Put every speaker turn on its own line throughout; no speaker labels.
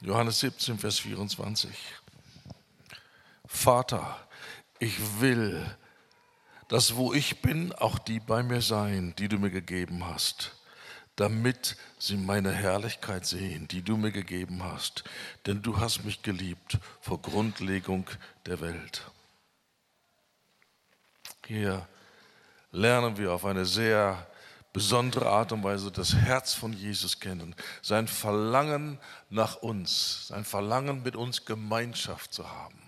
Johannes 17, Vers 24. Vater, ich will, dass wo ich bin, auch die bei mir sein, die du mir gegeben hast, damit sie meine Herrlichkeit sehen, die du mir gegeben hast. Denn du hast mich geliebt vor Grundlegung der Welt. Hier lernen wir auf eine sehr besondere Art und Weise das Herz von Jesus kennen, sein Verlangen nach uns, sein Verlangen mit uns Gemeinschaft zu haben.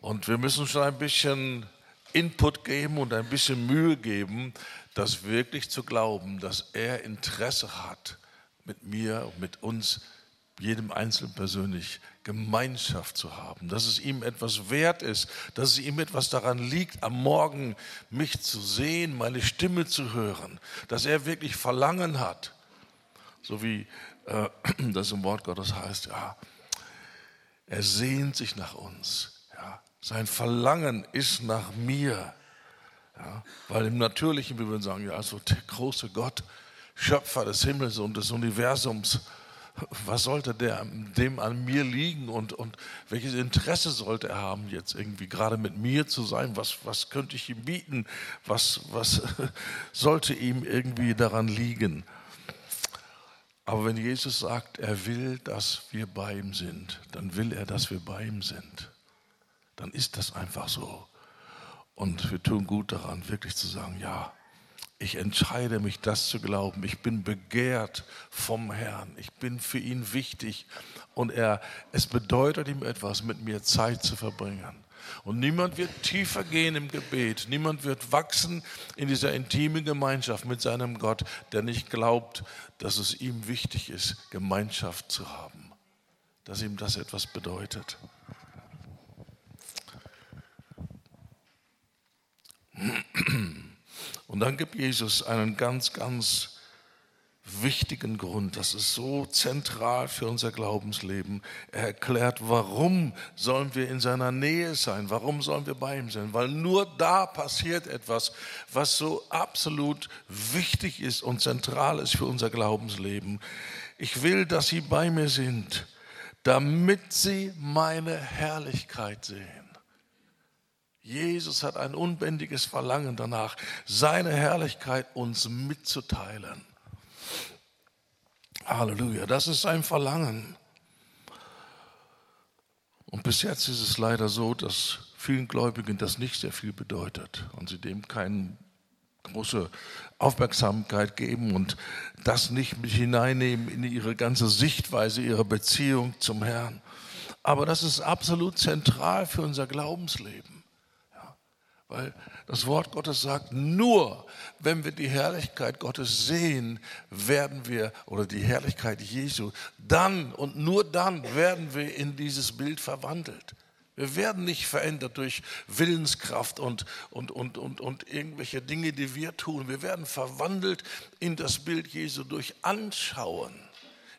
Und wir müssen schon ein bisschen Input geben und ein bisschen Mühe geben, das wirklich zu glauben, dass er Interesse hat, mit mir und mit uns, jedem Einzelnen persönlich, Gemeinschaft zu haben, dass es ihm etwas wert ist, dass es ihm etwas daran liegt, am Morgen mich zu sehen, meine Stimme zu hören, dass er wirklich Verlangen hat, so wie äh, das im Wort Gottes heißt, ja, er sehnt sich nach uns, ja, sein Verlangen ist nach mir, ja, weil im Natürlichen, wir würden sagen, ja, also der große Gott, Schöpfer des Himmels und des Universums, was sollte der, dem an mir liegen und, und welches Interesse sollte er haben, jetzt irgendwie gerade mit mir zu sein? Was, was könnte ich ihm bieten? Was, was sollte ihm irgendwie daran liegen? Aber wenn Jesus sagt, er will, dass wir bei ihm sind, dann will er, dass wir bei ihm sind. Dann ist das einfach so. Und wir tun gut daran, wirklich zu sagen, ja, ich entscheide mich, das zu glauben. Ich bin begehrt vom Herrn. Ich bin für ihn wichtig. Und er, es bedeutet ihm etwas, mit mir Zeit zu verbringen. Und niemand wird tiefer gehen im Gebet. Niemand wird wachsen in dieser intimen Gemeinschaft mit seinem Gott, der nicht glaubt, dass es ihm wichtig ist, Gemeinschaft zu haben. Dass ihm das etwas bedeutet. Und dann gibt Jesus einen ganz, ganz wichtigen Grund. Das ist so zentral für unser Glaubensleben. Er erklärt, warum sollen wir in seiner Nähe sein? Warum sollen wir bei ihm sein? Weil nur da passiert etwas, was so absolut wichtig ist und zentral ist für unser Glaubensleben. Ich will, dass sie bei mir sind, damit sie meine Herrlichkeit sehen. Jesus hat ein unbändiges Verlangen danach, seine Herrlichkeit uns mitzuteilen. Halleluja, das ist sein Verlangen. Und bis jetzt ist es leider so, dass vielen Gläubigen das nicht sehr viel bedeutet und sie dem keine große Aufmerksamkeit geben und das nicht mit hineinnehmen in ihre ganze Sichtweise, ihre Beziehung zum Herrn. Aber das ist absolut zentral für unser Glaubensleben. Weil das Wort Gottes sagt, nur wenn wir die Herrlichkeit Gottes sehen, werden wir, oder die Herrlichkeit Jesu, dann und nur dann werden wir in dieses Bild verwandelt. Wir werden nicht verändert durch Willenskraft und, und, und, und, und irgendwelche Dinge, die wir tun. Wir werden verwandelt in das Bild Jesu durch Anschauen,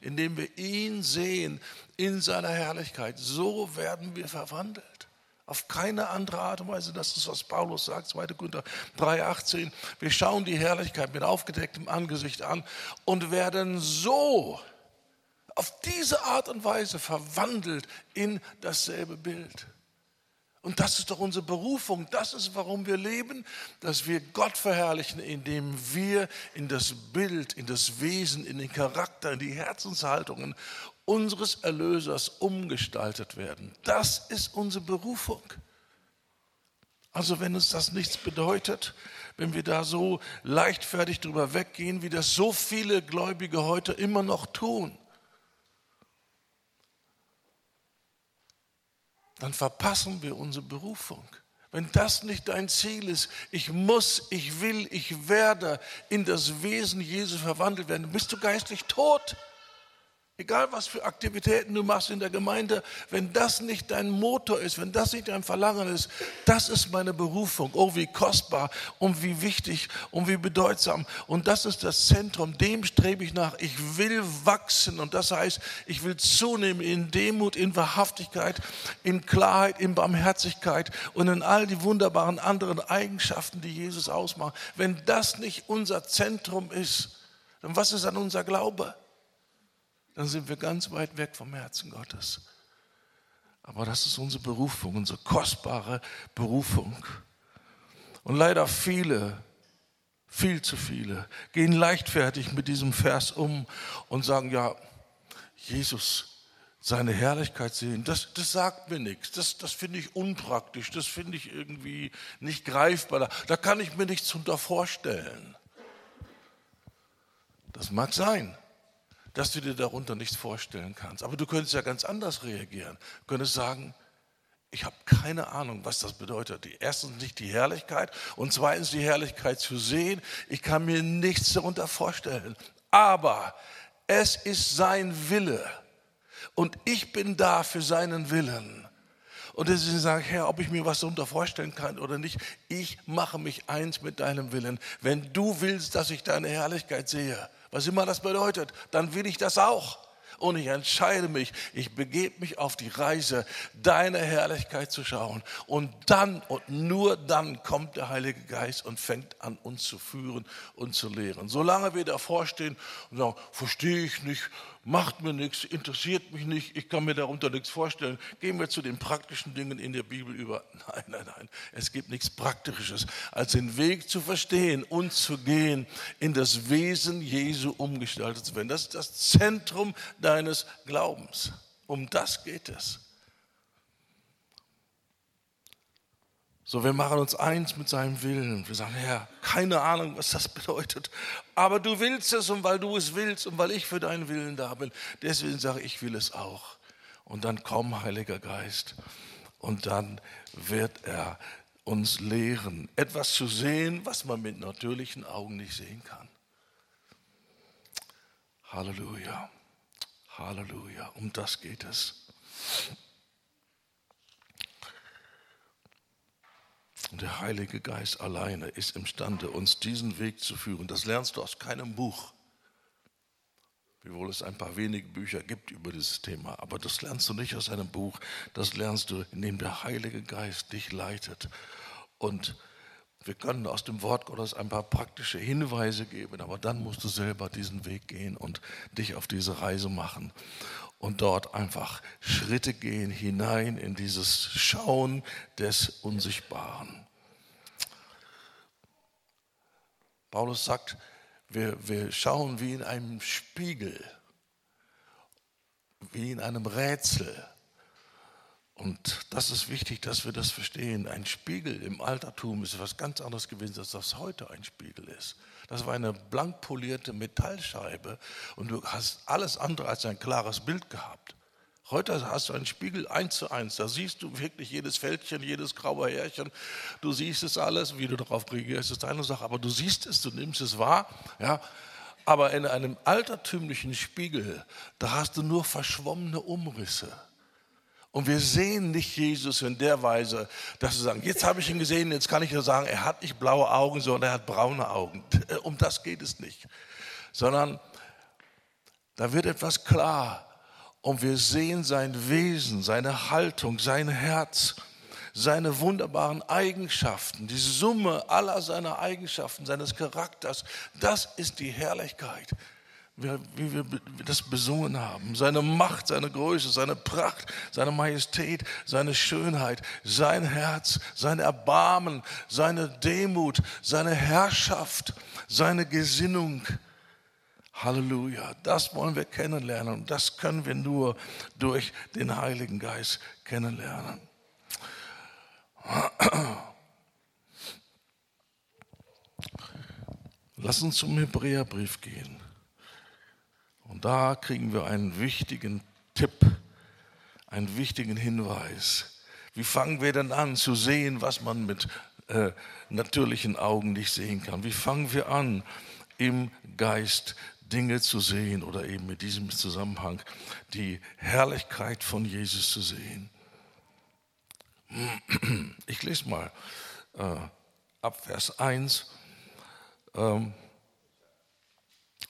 indem wir ihn sehen in seiner Herrlichkeit. So werden wir verwandelt. Auf keine andere Art und Weise. Das ist, was Paulus sagt, 2. Korinther 3,18. Wir schauen die Herrlichkeit mit aufgedecktem Angesicht an und werden so auf diese Art und Weise verwandelt in dasselbe Bild. Und das ist doch unsere Berufung. Das ist, warum wir leben, dass wir Gott verherrlichen, indem wir in das Bild, in das Wesen, in den Charakter, in die Herzenshaltungen unseres Erlösers umgestaltet werden. Das ist unsere Berufung. Also wenn uns das nichts bedeutet, wenn wir da so leichtfertig drüber weggehen, wie das so viele Gläubige heute immer noch tun, dann verpassen wir unsere Berufung. Wenn das nicht dein Ziel ist, ich muss, ich will, ich werde in das Wesen Jesu verwandelt werden, bist du geistlich tot. Egal was für Aktivitäten du machst in der Gemeinde, wenn das nicht dein Motor ist, wenn das nicht dein Verlangen ist, das ist meine Berufung. Oh, wie kostbar und wie wichtig und wie bedeutsam. Und das ist das Zentrum, dem strebe ich nach. Ich will wachsen und das heißt, ich will zunehmen in Demut, in Wahrhaftigkeit, in Klarheit, in Barmherzigkeit und in all die wunderbaren anderen Eigenschaften, die Jesus ausmacht. Wenn das nicht unser Zentrum ist, dann was ist dann unser Glaube? Dann sind wir ganz weit weg vom Herzen Gottes. Aber das ist unsere Berufung, unsere kostbare Berufung. Und leider viele, viel zu viele, gehen leichtfertig mit diesem Vers um und sagen, ja, Jesus, seine Herrlichkeit sehen, das, das sagt mir nichts. Das, das finde ich unpraktisch, das finde ich irgendwie nicht greifbar. Da, da kann ich mir nichts unter vorstellen. Das mag sein, dass du dir darunter nichts vorstellen kannst. Aber du könntest ja ganz anders reagieren. Du könntest sagen, ich habe keine Ahnung, was das bedeutet. Erstens nicht die Herrlichkeit und zweitens die Herrlichkeit zu sehen. Ich kann mir nichts darunter vorstellen. Aber es ist sein Wille und ich bin da für seinen Willen. Und deswegen sage ich, Herr, ob ich mir was darunter vorstellen kann oder nicht, ich mache mich eins mit deinem Willen. Wenn du willst, dass ich deine Herrlichkeit sehe, was immer das bedeutet, dann will ich das auch. Und ich entscheide mich, ich begebe mich auf die Reise, deine Herrlichkeit zu schauen. Und dann und nur dann kommt der Heilige Geist und fängt an, uns zu führen und zu lehren. Solange wir davor stehen und sagen, verstehe ich nicht, macht mir nichts, interessiert mich nicht, ich kann mir darunter nichts vorstellen. Gehen wir zu den praktischen Dingen in der Bibel über. Nein, nein, nein. Es gibt nichts Praktisches, als den Weg zu verstehen und zu gehen, in das Wesen Jesu umgestaltet zu werden. Das ist das Zentrum deines Glaubens. Um das geht es. So, wir machen uns eins mit seinem Willen. Wir sagen, Herr, keine Ahnung, was das bedeutet. Aber du willst es und weil du es willst und weil ich für deinen Willen da bin, deswegen sage ich, ich will es auch. Und dann komm, Heiliger Geist. Und dann wird er uns lehren, etwas zu sehen, was man mit natürlichen Augen nicht sehen kann. Halleluja. Halleluja. Um das geht es. Der Heilige Geist alleine ist imstande, uns diesen Weg zu führen. Das lernst du aus keinem Buch. Wiewohl es ein paar wenige Bücher gibt über dieses Thema. Aber das lernst du nicht aus einem Buch. Das lernst du, indem der Heilige Geist dich leitet. Und wir können aus dem Wort Gottes ein paar praktische Hinweise geben, aber dann musst du selber diesen Weg gehen und dich auf diese Reise machen und dort einfach Schritte gehen hinein in dieses Schauen des Unsichtbaren. Paulus sagt, wir, wir schauen wie in einem Spiegel, wie in einem Rätsel. Und das ist wichtig, dass wir das verstehen. Ein Spiegel im Altertum ist etwas ganz anderes gewesen, als das heute ein Spiegel ist. Das war eine blank polierte Metallscheibe und du hast alles andere als ein klares Bild gehabt. Heute hast du einen Spiegel eins zu eins. Da siehst du wirklich jedes Fältchen, jedes graue Härchen. Du siehst es alles. Wie du darauf reagierst, ist deine Sache. Aber du siehst es, du nimmst es wahr. Ja. Aber in einem altertümlichen Spiegel, da hast du nur verschwommene Umrisse. Und wir sehen nicht Jesus in der Weise, dass wir sagen, jetzt habe ich ihn gesehen, jetzt kann ich nur sagen, er hat nicht blaue Augen, sondern er hat braune Augen. Um das geht es nicht. Sondern da wird etwas klar und wir sehen sein Wesen, seine Haltung, sein Herz, seine wunderbaren Eigenschaften, die Summe aller seiner Eigenschaften, seines Charakters. Das ist die Herrlichkeit wie wir das besungen haben. Seine Macht, seine Größe, seine Pracht, seine Majestät, seine Schönheit, sein Herz, sein Erbarmen, seine Demut, seine Herrschaft, seine Gesinnung. Halleluja, das wollen wir kennenlernen und das können wir nur durch den Heiligen Geist kennenlernen. Lass uns zum Hebräerbrief gehen. Und da kriegen wir einen wichtigen Tipp, einen wichtigen Hinweis. Wie fangen wir denn an zu sehen, was man mit äh, natürlichen Augen nicht sehen kann? Wie fangen wir an, im Geist Dinge zu sehen oder eben mit diesem Zusammenhang die Herrlichkeit von Jesus zu sehen? Ich lese mal äh, ab Vers 1. Ähm,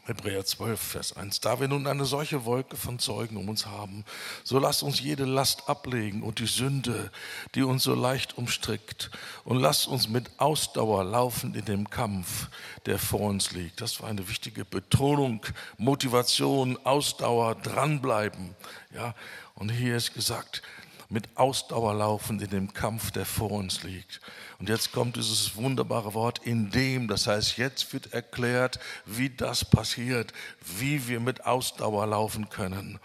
Hebräer 12, Vers 1. Da wir nun eine solche Wolke von Zeugen um uns haben, so lasst uns jede Last ablegen und die Sünde, die uns so leicht umstrickt. Und lasst uns mit Ausdauer laufen in dem Kampf, der vor uns liegt. Das war eine wichtige Betonung, Motivation, Ausdauer, dranbleiben. Ja, und hier ist gesagt, mit Ausdauer laufen in dem Kampf, der vor uns liegt. Und jetzt kommt dieses wunderbare Wort in dem, das heißt, jetzt wird erklärt, wie das passiert, wie wir mit Ausdauer laufen können.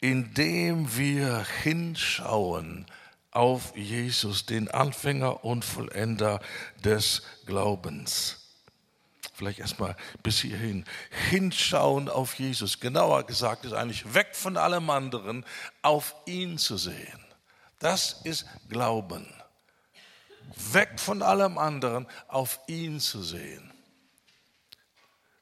Indem wir hinschauen auf Jesus, den Anfänger und Vollender des Glaubens vielleicht erstmal bis hierhin. Hinschauen auf Jesus. Genauer gesagt ist eigentlich weg von allem anderen, auf ihn zu sehen. Das ist Glauben. Weg von allem anderen, auf ihn zu sehen.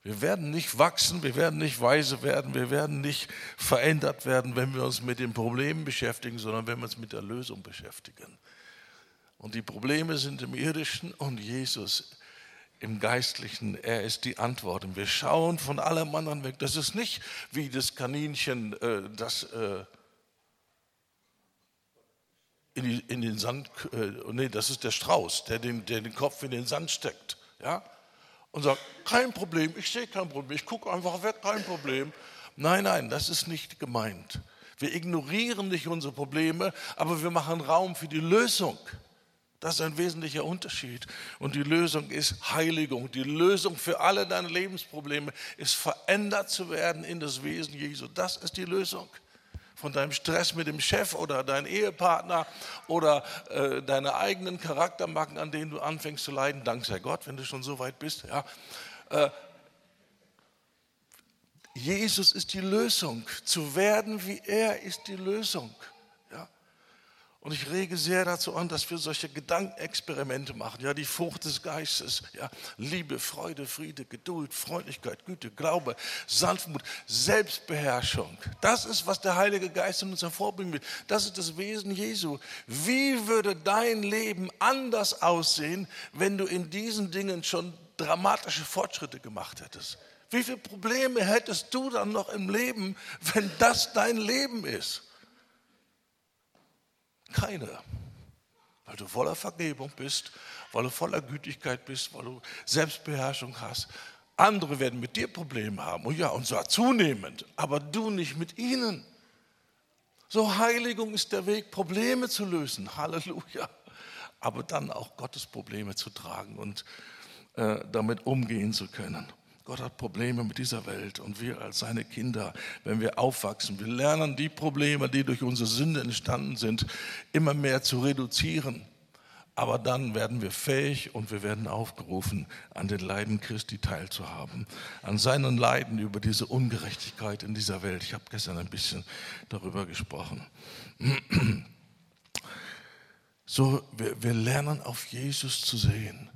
Wir werden nicht wachsen, wir werden nicht weise werden, wir werden nicht verändert werden, wenn wir uns mit den Problemen beschäftigen, sondern wenn wir uns mit der Lösung beschäftigen. Und die Probleme sind im irdischen und Jesus im Geistlichen, er ist die Antwort. Und wir schauen von allem anderen weg. Das ist nicht wie das Kaninchen, äh, das äh, in, die, in, den Sand, äh, nee, das ist der Strauß, der den, der den Kopf in den Sand steckt. Ja? Und sagt, kein Problem, ich sehe kein Problem, ich gucke einfach weg, kein Problem. Nein, nein, das ist nicht gemeint. Wir ignorieren nicht unsere Probleme, aber wir machen Raum für die Lösung. Das ist ein wesentlicher Unterschied. Und die Lösung ist Heiligung. Die Lösung für alle deine Lebensprobleme ist verändert zu werden in das Wesen Jesu. Das ist die Lösung. Von deinem Stress mit dem Chef oder deinem Ehepartner oder äh, deine eigenen Charaktermarken, an denen du anfängst zu leiden. Dank sei Gott, wenn du schon so weit bist. Ja. Äh, Jesus ist die Lösung. Zu werden wie er ist die Lösung. Und ich rege sehr dazu an, dass wir solche Gedankenexperimente machen. Ja, die Frucht des Geistes, ja, Liebe, Freude, Friede, Geduld, Freundlichkeit, Güte, Glaube, Sanftmut, Selbstbeherrschung. Das ist, was der Heilige Geist in uns hervorbringen will. Das ist das Wesen Jesu. Wie würde dein Leben anders aussehen, wenn du in diesen Dingen schon dramatische Fortschritte gemacht hättest? Wie viele Probleme hättest du dann noch im Leben, wenn das dein Leben ist? Keine. Weil du voller Vergebung bist, weil du voller Gütigkeit bist, weil du Selbstbeherrschung hast. Andere werden mit dir Probleme haben. Und ja, und zwar zunehmend, aber du nicht mit ihnen. So Heiligung ist der Weg, Probleme zu lösen. Halleluja. Aber dann auch Gottes Probleme zu tragen und äh, damit umgehen zu können. Gott hat Probleme mit dieser Welt und wir als seine Kinder, wenn wir aufwachsen, wir lernen die Probleme, die durch unsere Sünde entstanden sind, immer mehr zu reduzieren. Aber dann werden wir fähig und wir werden aufgerufen, an den Leiden Christi teilzuhaben, an seinen Leiden über diese Ungerechtigkeit in dieser Welt. Ich habe gestern ein bisschen darüber gesprochen. So, wir, wir lernen auf Jesus zu sehen.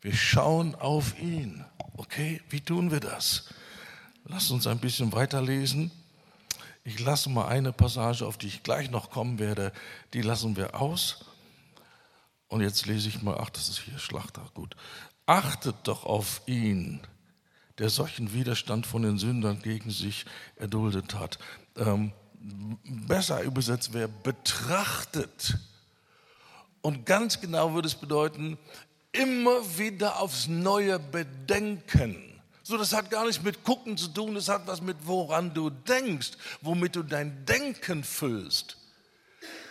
Wir schauen auf ihn. Okay, wie tun wir das? Lass uns ein bisschen weiterlesen. Ich lasse mal eine Passage, auf die ich gleich noch kommen werde, die lassen wir aus. Und jetzt lese ich mal, ach, das ist hier Schlachter, gut. Achtet doch auf ihn, der solchen Widerstand von den Sündern gegen sich erduldet hat. Ähm, besser übersetzt wäre betrachtet. Und ganz genau würde es bedeuten, immer wieder aufs Neue bedenken. So, das hat gar nichts mit Gucken zu tun, das hat was mit woran du denkst, womit du dein Denken füllst.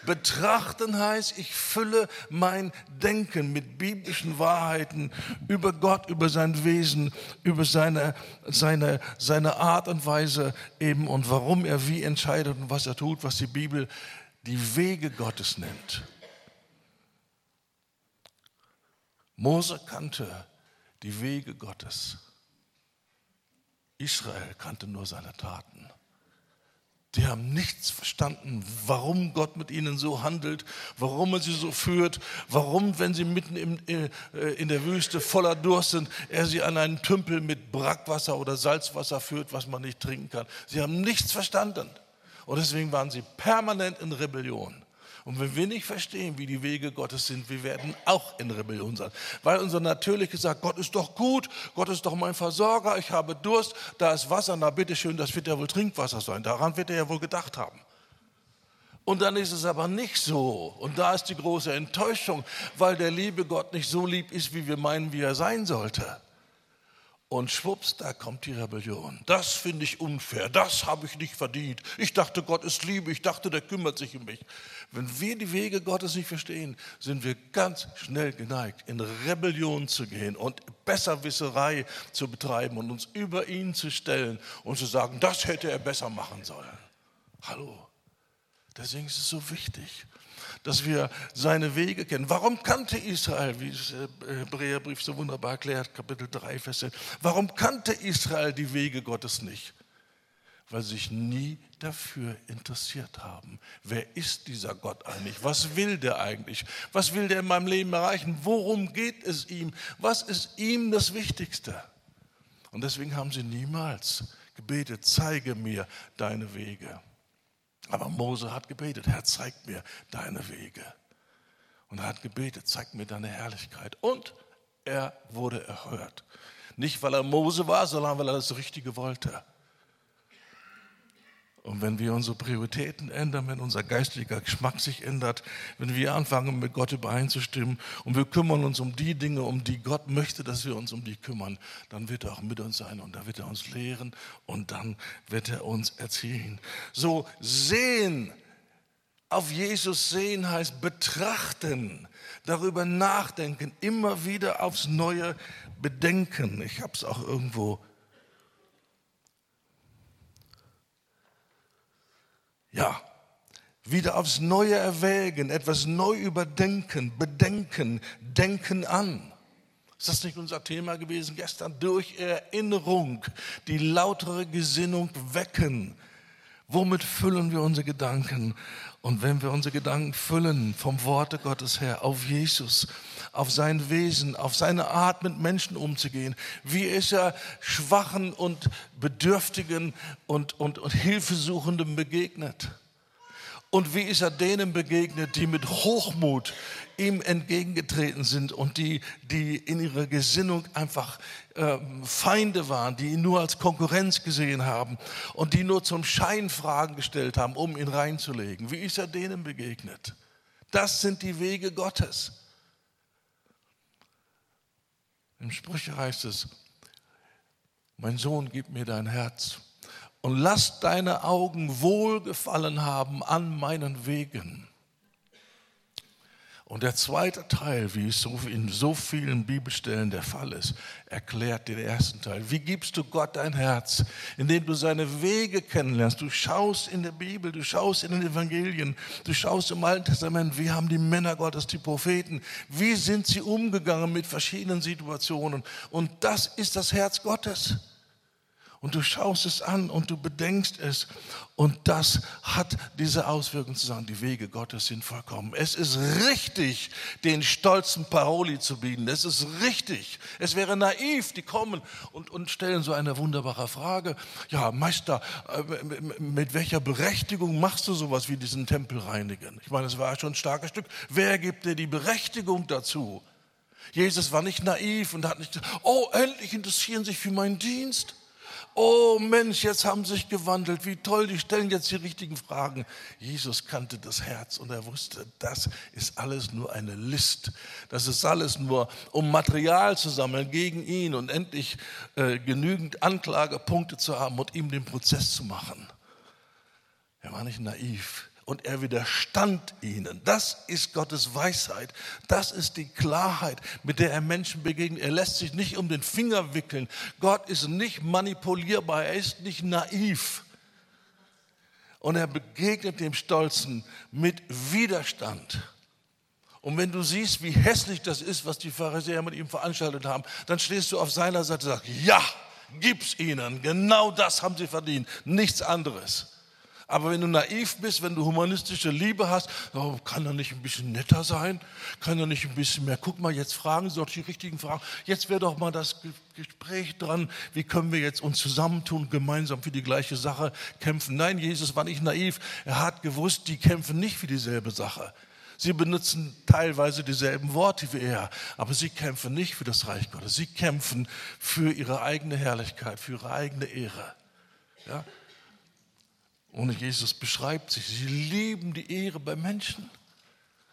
Betrachten heißt, ich fülle mein Denken mit biblischen Wahrheiten über Gott, über sein Wesen, über seine, seine, seine Art und Weise eben und warum er wie entscheidet und was er tut, was die Bibel die Wege Gottes nennt. Mose kannte die Wege Gottes. Israel kannte nur seine Taten. Die haben nichts verstanden, warum Gott mit ihnen so handelt, warum er sie so führt, warum, wenn sie mitten im, äh, in der Wüste voller Durst sind, er sie an einen Tümpel mit Brackwasser oder Salzwasser führt, was man nicht trinken kann. Sie haben nichts verstanden. Und deswegen waren sie permanent in Rebellion. Und wenn wir nicht verstehen, wie die Wege Gottes sind, wir werden auch in Rebellion sein. Weil unser natürlich gesagt, Gott ist doch gut, Gott ist doch mein Versorger, ich habe Durst, da ist Wasser, na bitteschön, das wird ja wohl Trinkwasser sein. Daran wird er ja wohl gedacht haben. Und dann ist es aber nicht so. Und da ist die große Enttäuschung, weil der liebe Gott nicht so lieb ist, wie wir meinen, wie er sein sollte. Und schwupps, da kommt die Rebellion. Das finde ich unfair, das habe ich nicht verdient. Ich dachte, Gott ist Liebe, ich dachte, der kümmert sich um mich. Wenn wir die Wege Gottes nicht verstehen, sind wir ganz schnell geneigt, in Rebellion zu gehen und Besserwisserei zu betreiben und uns über ihn zu stellen und zu sagen, das hätte er besser machen sollen. Hallo. Deswegen ist es so wichtig, dass wir seine Wege kennen. Warum kannte Israel, wie es Hebräerbrief so wunderbar erklärt, Kapitel 3, Vers 10, warum kannte Israel die Wege Gottes nicht? Weil sie sich nie dafür interessiert haben. Wer ist dieser Gott eigentlich? Was will der eigentlich? Was will der in meinem Leben erreichen? Worum geht es ihm? Was ist ihm das Wichtigste? Und deswegen haben sie niemals gebetet, zeige mir deine Wege. Aber Mose hat gebetet, Herr, zeig mir deine Wege. Und er hat gebetet, zeig mir deine Herrlichkeit. Und er wurde erhört. Nicht, weil er Mose war, sondern weil er das Richtige wollte. Und wenn wir unsere Prioritäten ändern, wenn unser geistlicher Geschmack sich ändert, wenn wir anfangen, mit Gott übereinzustimmen und wir kümmern uns um die Dinge, um die Gott möchte, dass wir uns um die kümmern, dann wird er auch mit uns sein und da wird er uns lehren und dann wird er uns erziehen. So sehen, auf Jesus sehen heißt betrachten, darüber nachdenken, immer wieder aufs Neue bedenken. Ich habe es auch irgendwo ja, wieder aufs Neue erwägen, etwas neu überdenken, bedenken, denken an. Ist das nicht unser Thema gewesen gestern? Durch Erinnerung die lautere Gesinnung wecken. Womit füllen wir unsere Gedanken? Und wenn wir unsere Gedanken füllen vom Worte Gottes her auf Jesus, auf sein Wesen, auf seine Art mit Menschen umzugehen, wie ist er Schwachen und Bedürftigen und, und, und Hilfesuchenden begegnet? Und wie ist er denen begegnet, die mit Hochmut ihm entgegengetreten sind und die, die in ihrer Gesinnung einfach äh, Feinde waren, die ihn nur als Konkurrenz gesehen haben und die nur zum Schein Fragen gestellt haben, um ihn reinzulegen. Wie ist er denen begegnet? Das sind die Wege Gottes. Im Sprüche heißt es, mein Sohn, gib mir dein Herz und lass deine Augen Wohlgefallen haben an meinen Wegen. Und der zweite Teil, wie es in so vielen Bibelstellen der Fall ist, erklärt den ersten Teil. Wie gibst du Gott dein Herz? Indem du seine Wege kennenlernst. Du schaust in der Bibel, du schaust in den Evangelien, du schaust im Alten Testament, wie haben die Männer Gottes, die Propheten, wie sind sie umgegangen mit verschiedenen Situationen. Und das ist das Herz Gottes und du schaust es an und du bedenkst es. Und das hat diese Auswirkung zu sagen, die Wege Gottes sind vollkommen. Es ist richtig, den stolzen Paroli zu bieten. Es ist richtig. Es wäre naiv, die kommen und, und stellen so eine wunderbare Frage. Ja, Meister, äh, mit welcher Berechtigung machst du sowas wie diesen Tempel reinigen? Ich meine, es war schon ein starkes Stück. Wer gibt dir die Berechtigung dazu? Jesus war nicht naiv und hat nicht, gesagt, oh, endlich interessieren sich für meinen Dienst oh Mensch, jetzt haben sie sich gewandelt, wie toll, die stellen jetzt die richtigen Fragen. Jesus kannte das Herz und er wusste, das ist alles nur eine List. Das ist alles nur, um Material zu sammeln gegen ihn und endlich äh, genügend Anklagepunkte zu haben und ihm den Prozess zu machen. Er war nicht naiv und er widerstand ihnen. Das ist Gottes Weisheit. Das ist die Klarheit, mit der er Menschen begegnet. Er lässt sich nicht um den Finger wickeln. Gott ist nicht manipulierbar. Er ist nicht naiv. Und er begegnet dem Stolzen mit Widerstand. Und wenn du siehst, wie hässlich das ist, was die Pharisäer mit ihm veranstaltet haben, dann stehst du auf seiner Seite und sagst, ja, gib's ihnen. Genau das haben sie verdient. Nichts anderes. Aber wenn du naiv bist, wenn du humanistische Liebe hast, oh, kann er nicht ein bisschen netter sein? Kann er nicht ein bisschen mehr? Guck mal, jetzt fragen Sie doch die richtigen Fragen. Jetzt wäre doch mal das Gespräch dran. Wie können wir jetzt uns zusammentun, gemeinsam für die gleiche Sache kämpfen? Nein, Jesus war nicht naiv. Er hat gewusst, die kämpfen nicht für dieselbe Sache. Sie benutzen teilweise dieselben Worte wie er, aber sie kämpfen nicht für das Reich Gottes. Sie kämpfen für ihre eigene Herrlichkeit, für ihre eigene Ehre. Ja? Und Jesus beschreibt sich, sie lieben die Ehre bei Menschen.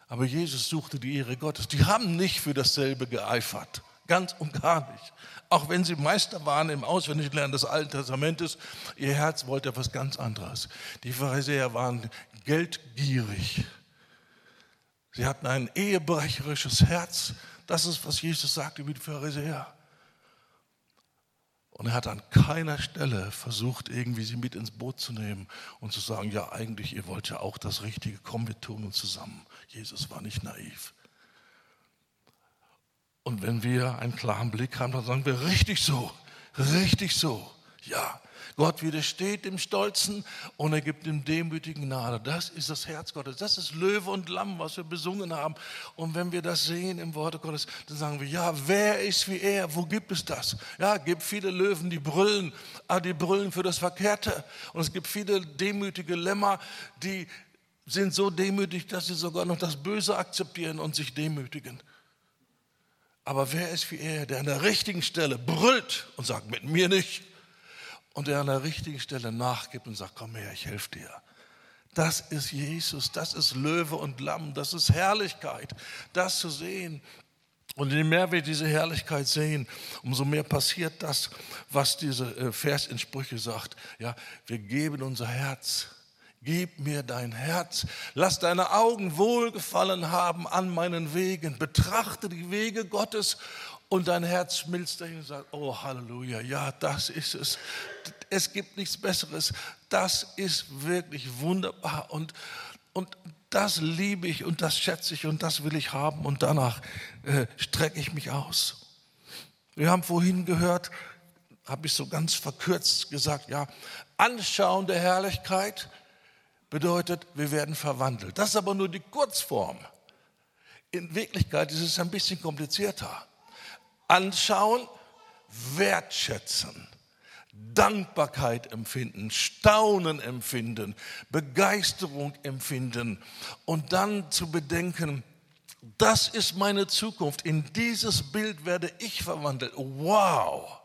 Aber Jesus suchte die Ehre Gottes. Die haben nicht für dasselbe geeifert. Ganz und gar nicht. Auch wenn sie Meister waren im Auswendiglernen des Alten Testamentes, ihr Herz wollte etwas ganz anderes. Die Pharisäer waren geldgierig. Sie hatten ein ehebrecherisches Herz. Das ist, was Jesus sagt über die Pharisäer. Und er hat an keiner Stelle versucht, irgendwie sie mit ins Boot zu nehmen und zu sagen, ja eigentlich, ihr wollt ja auch das Richtige, komm, wir tun uns zusammen. Jesus war nicht naiv. Und wenn wir einen klaren Blick haben, dann sagen wir, richtig so, richtig so, ja. Gott widersteht dem Stolzen und er gibt dem Demütigen Gnade. Das ist das Herz Gottes. Das ist Löwe und Lamm, was wir besungen haben. Und wenn wir das sehen im Wort Gottes, dann sagen wir, ja, wer ist wie er? Wo gibt es das? Ja, es gibt viele Löwen, die brüllen, aber die brüllen für das Verkehrte. Und es gibt viele demütige Lämmer, die sind so demütig, dass sie sogar noch das Böse akzeptieren und sich demütigen. Aber wer ist wie er, der an der richtigen Stelle brüllt und sagt, mit mir nicht? Und der an der richtigen Stelle nachgibt und sagt, komm her, ich helfe dir. Das ist Jesus, das ist Löwe und Lamm, das ist Herrlichkeit, das zu sehen. Und je mehr wir diese Herrlichkeit sehen, umso mehr passiert das, was dieser äh, Vers in Sprüche sagt. Ja, wir geben unser Herz. Gib mir dein Herz. Lass deine Augen wohlgefallen haben an meinen Wegen. Betrachte die Wege Gottes und dein Herz schmilzt dahin und sagt, oh Halleluja, ja, das ist es. Es gibt nichts Besseres. Das ist wirklich wunderbar und, und das liebe ich und das schätze ich und das will ich haben und danach äh, strecke ich mich aus. Wir haben vorhin gehört, habe ich so ganz verkürzt gesagt, ja, Anschauen Herrlichkeit bedeutet, wir werden verwandelt. Das ist aber nur die Kurzform. In Wirklichkeit ist es ein bisschen komplizierter anschauen, wertschätzen, Dankbarkeit empfinden, Staunen empfinden, Begeisterung empfinden und dann zu bedenken, das ist meine Zukunft, in dieses Bild werde ich verwandelt. Wow!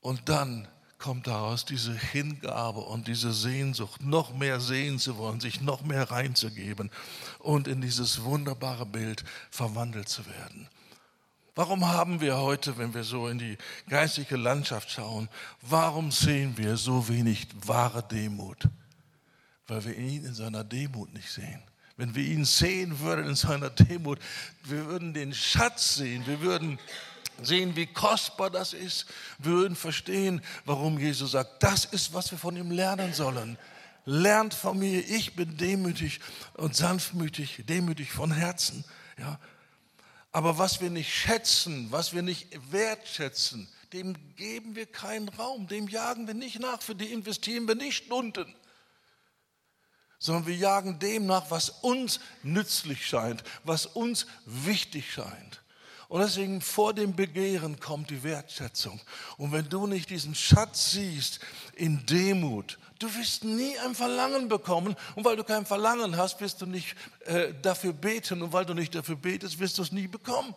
Und dann kommt daraus diese Hingabe und diese Sehnsucht, noch mehr sehen zu wollen, sich noch mehr reinzugeben und in dieses wunderbare Bild verwandelt zu werden. Warum haben wir heute, wenn wir so in die geistige Landschaft schauen, warum sehen wir so wenig wahre Demut? Weil wir ihn in seiner Demut nicht sehen. Wenn wir ihn sehen würden in seiner Demut, wir würden den Schatz sehen, wir würden sehen, wie kostbar das ist. Würden verstehen, warum Jesus sagt, das ist, was wir von ihm lernen sollen. Lernt von mir, ich bin demütig und sanftmütig, demütig von Herzen. Ja. Aber was wir nicht schätzen, was wir nicht wertschätzen, dem geben wir keinen Raum, dem jagen wir nicht nach, für die investieren wir nicht Stunden, sondern wir jagen dem nach, was uns nützlich scheint, was uns wichtig scheint. Und deswegen vor dem Begehren kommt die Wertschätzung. Und wenn du nicht diesen Schatz siehst in Demut, du wirst nie ein Verlangen bekommen. Und weil du kein Verlangen hast, wirst du nicht äh, dafür beten. Und weil du nicht dafür betest, wirst du es nie bekommen.